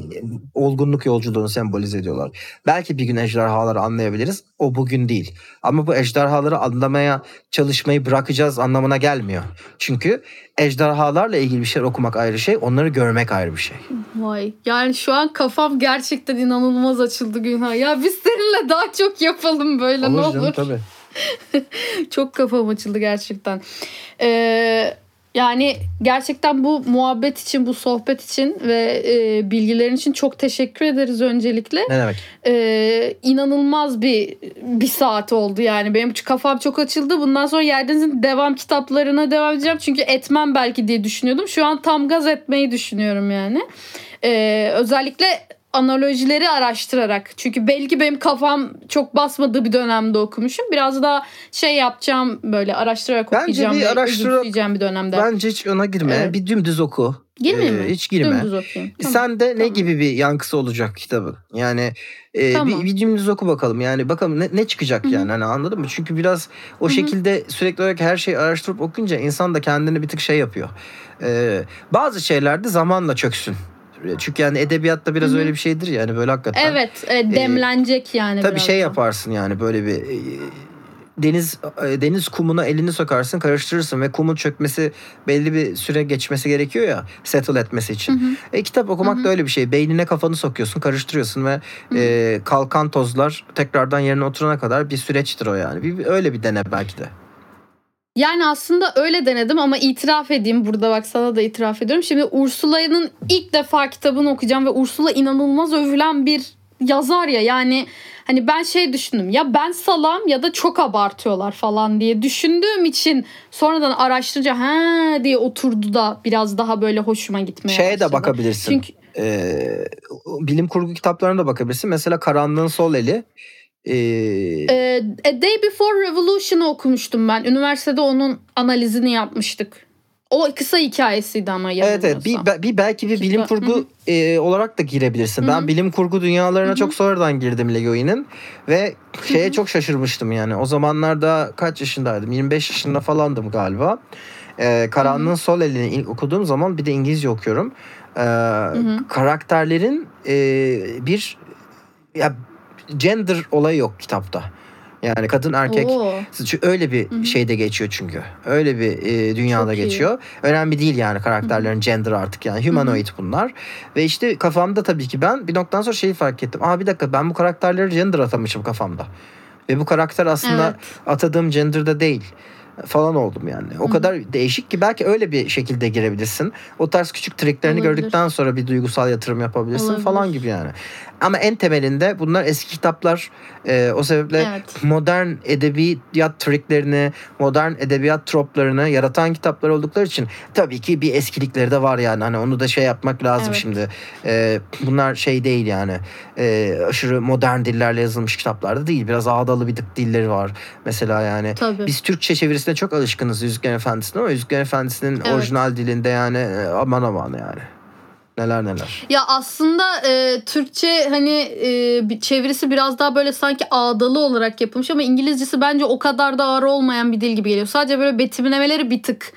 Olgunluk yolculuğunu sembolize ediyorlar. Belki bir gün ejderhaları anlayabiliriz. O bugün değil. Ama bu ejderhaları anlamaya çalışmayı bırakacağız anlamına gelmiyor. Çünkü ejderhalarla ilgili bir şeyler okumak ayrı şey, onları görmek ayrı bir şey. Vay. Yani şu an kafam gerçekten inanılmaz açıldı Günhan. Ya biz seninle daha çok yapalım böyle ne olur. tabii. Çok kafam açıldı gerçekten. Ee, yani gerçekten bu muhabbet için, bu sohbet için ve e, bilgilerin için çok teşekkür ederiz öncelikle. Ne demek? Ee, inanılmaz bir bir saat oldu yani. Benim kafam çok açıldı. Bundan sonra Yerdeniz'in devam kitaplarına devam edeceğim. Çünkü etmem belki diye düşünüyordum. Şu an tam gaz etmeyi düşünüyorum yani. Ee, özellikle analojileri araştırarak. Çünkü belki benim kafam çok basmadığı bir dönemde okumuşum. Biraz daha şey yapacağım böyle araştırarak Bence okuyacağım. bir ve araştırarak- bir dönemde. Bence hiç ona girme. Evet. Bir dümdüz oku. Girmeyeyim Ee, mi? Hiç girme. Dümdüz okuyayım. Tamam. Sen de ne Tamam. gibi bir yankısı olacak kitabın? Yani e, Tamam. bir, bir dümdüz oku bakalım. Yani bakalım ne, ne çıkacak Hı hı. yani hani anladın mı? Çünkü biraz o Hı hı. şekilde sürekli olarak her şeyi araştırıp okuyunca insan da kendini bir tık şey yapıyor. Ee, bazı şeylerde zamanla çöksün. Çünkü yani edebiyatta biraz Hı öyle bir şeydir yani böyle hakikaten. Evet, e, demlenecek yani Tabii şey da. yaparsın yani böyle bir e, deniz e, deniz kumuna elini sokarsın karıştırırsın ve kumun çökmesi belli bir süre geçmesi gerekiyor ya settle etmesi için. Hı hı. E, kitap okumak Hı hı. da öyle bir şey. Beynine kafanı sokuyorsun, karıştırıyorsun ve Hı. e, kalkan tozlar tekrardan yerine oturana kadar bir süreçtir o yani. Bir- öyle bir dene belki de. Yani aslında öyle denedim ama itiraf edeyim burada bak sana da itiraf ediyorum. Şimdi Ursula'nın ilk defa kitabını okuyacağım ve Ursula inanılmaz övülen bir yazar ya yani hani ben şey düşündüm ya ben salam ya da çok abartıyorlar falan diye düşündüğüm için sonradan araştırınca ha diye oturdu da biraz daha böyle hoşuma gitmeye Şeye başladı. de bakabilirsin. Çünkü Ee, bilim kurgu kitaplarına da bakabilirsin. Mesela Karanlığın Sol Eli. Ee, A Day Before Revolution'ı okumuştum ben. Üniversitede onun analizini yapmıştık. O kısa hikayesiydi ama evet evet bir, bir belki bir bilim kurgu e, olarak da girebilirsin. Hı Ben bilim kurgu dünyalarına Hı hı. çok sonradan girdim Legoi'nin ve şeye çok şaşırmıştım yani. O zamanlarda kaç yaşındaydım? 25 yaşında falandım galiba. Ee, Karanlığın Sol Eli'ni ilk okuduğum zaman bir de İngilizce okuyorum. Ee, karakterlerin e, bir ya gender olayı yok kitapta. Yani kadın erkek Oo. öyle bir Hı hı. şeyde geçiyor çünkü. Öyle bir e, dünyada Çok iyi. geçiyor. Önemli değil yani karakterlerin gender artık yani humanoid bunlar. Ve işte kafamda tabii ki ben bir noktadan sonra şeyi fark ettim. Aa bir dakika ben bu karakterleri gender atamışım kafamda. Ve bu karakter aslında Evet. atadığım gender'da değil falan oldum yani. O Hı hı. kadar değişik ki belki öyle bir şekilde girebilirsin. O tarz küçük triklerini Olabilir. gördükten sonra bir duygusal yatırım yapabilirsin Olabilir. falan gibi yani. Ama en temelinde bunlar eski kitaplar. Ee, o sebeple Evet. modern edebiyat triklerini, modern edebiyat troplarını yaratan kitaplar oldukları için tabii ki bir eskilikleri de var yani. Hani onu da şey yapmak lazım Evet. şimdi. Ee, bunlar şey değil yani. Ee, aşırı modern dillerle yazılmış kitaplar da değil. Biraz ağdalı bir dilleri var mesela yani. Tabii. Biz Türkçe çevirisine çok alışkınız Yüzüklerin Efendisi'ne ama Yüzüklerin Efendisi'nin Evet. orijinal dilinde yani e, aman aman yani. Neler neler. Ya aslında e, Türkçe hani e, çevirisi biraz daha böyle sanki ağdalı olarak yapılmış ama İngilizcesi bence o kadar da ağır olmayan bir dil gibi geliyor. Sadece böyle betimlemeleri bir tık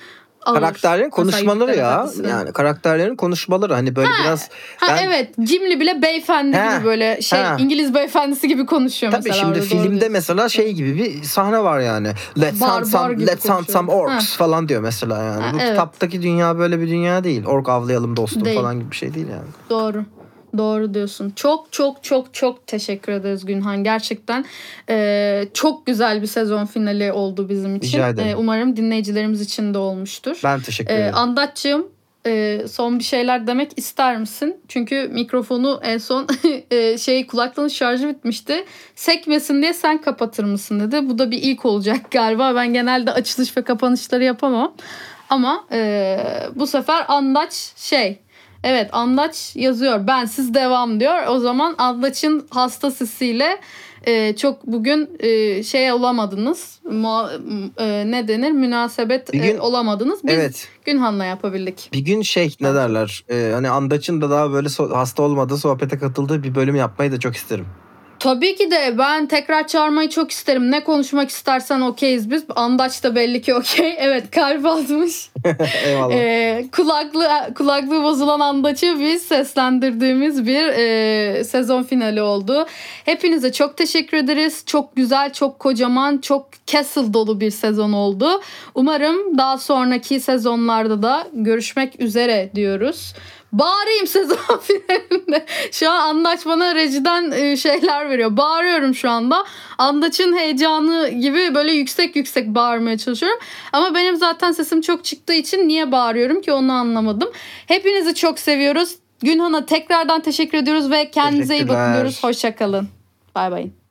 Karakterlerin konuşmaları ya. Yani karakterlerin konuşmaları hani böyle biraz Ha ben- evet Cimli bile beyefendi Ha, gibi böyle şey ha. İngiliz beyefendisi gibi konuşuyor Tabii mesela. şimdi orada, doğru filmde mesela şey gibi bir sahne var yani. Let's Barbar hunt some, let's hunt some orcs falan diyor mesela yani. Ha, Bu evet. kitaptaki dünya böyle bir dünya değil. Ork avlayalım dostum Değil. falan gibi bir şey değil yani. Doğru. Doğru diyorsun. Çok çok çok çok teşekkür ederiz Günhan. Gerçekten e, çok güzel bir sezon finali oldu bizim için. Rica ederim. E, umarım dinleyicilerimiz için de olmuştur. Ben teşekkür E, ederim. Andatçığım e, son bir şeyler demek ister misin? Çünkü mikrofonu en son e, şey kulaklığın şarjı bitmişti. Sekmesin diye sen kapatır mısın dedi. Bu da bir ilk olacak galiba. Ben genelde açılış ve kapanışları yapamam. Ama e, bu sefer Andaç şey Evet Andaç yazıyor. Ben siz devam diyor. O zaman Andaç'ın hasta sesiyle e, çok bugün e, şey olamadınız. Mua- e, ne denir? Münasebet Bir e, gün- olamadınız. Biz evet. Günhan'la yapabildik. Bir gün şey ne derler? e, hani Andaç'ın da daha böyle so- hasta olmadığı sohbete katıldığı bir bölüm yapmayı da çok isterim. Tabii ki de ben tekrar çağırmayı çok isterim. Ne konuşmak istersen okeyiz biz. Andaç da belli ki okey. Evet kalp atmış. Eyvallah. Ee, kulaklığı, kulaklığı bozulan Andaç'ı biz seslendirdiğimiz bir e, sezon finali oldu. Hepinize çok teşekkür ederiz. Çok güzel, çok kocaman, çok castle dolu bir sezon oldu. Umarım daha sonraki sezonlarda da görüşmek üzere diyoruz. Bağırayım sezon finalinde. Şu an Andaç bana rejiden e, şeyler veriyor. Bağırıyorum şu anda. Andaç'ın heyecanı gibi böyle yüksek yüksek bağırmaya çalışıyorum. Ama benim zaten sesim çok çıktığı için niye bağırıyorum ki onu anlamadım. Hepinizi çok seviyoruz. Günhan'a tekrardan teşekkür ediyoruz ve kendinize iyi bakın diyoruz. Hoşçakalın. Bay bay.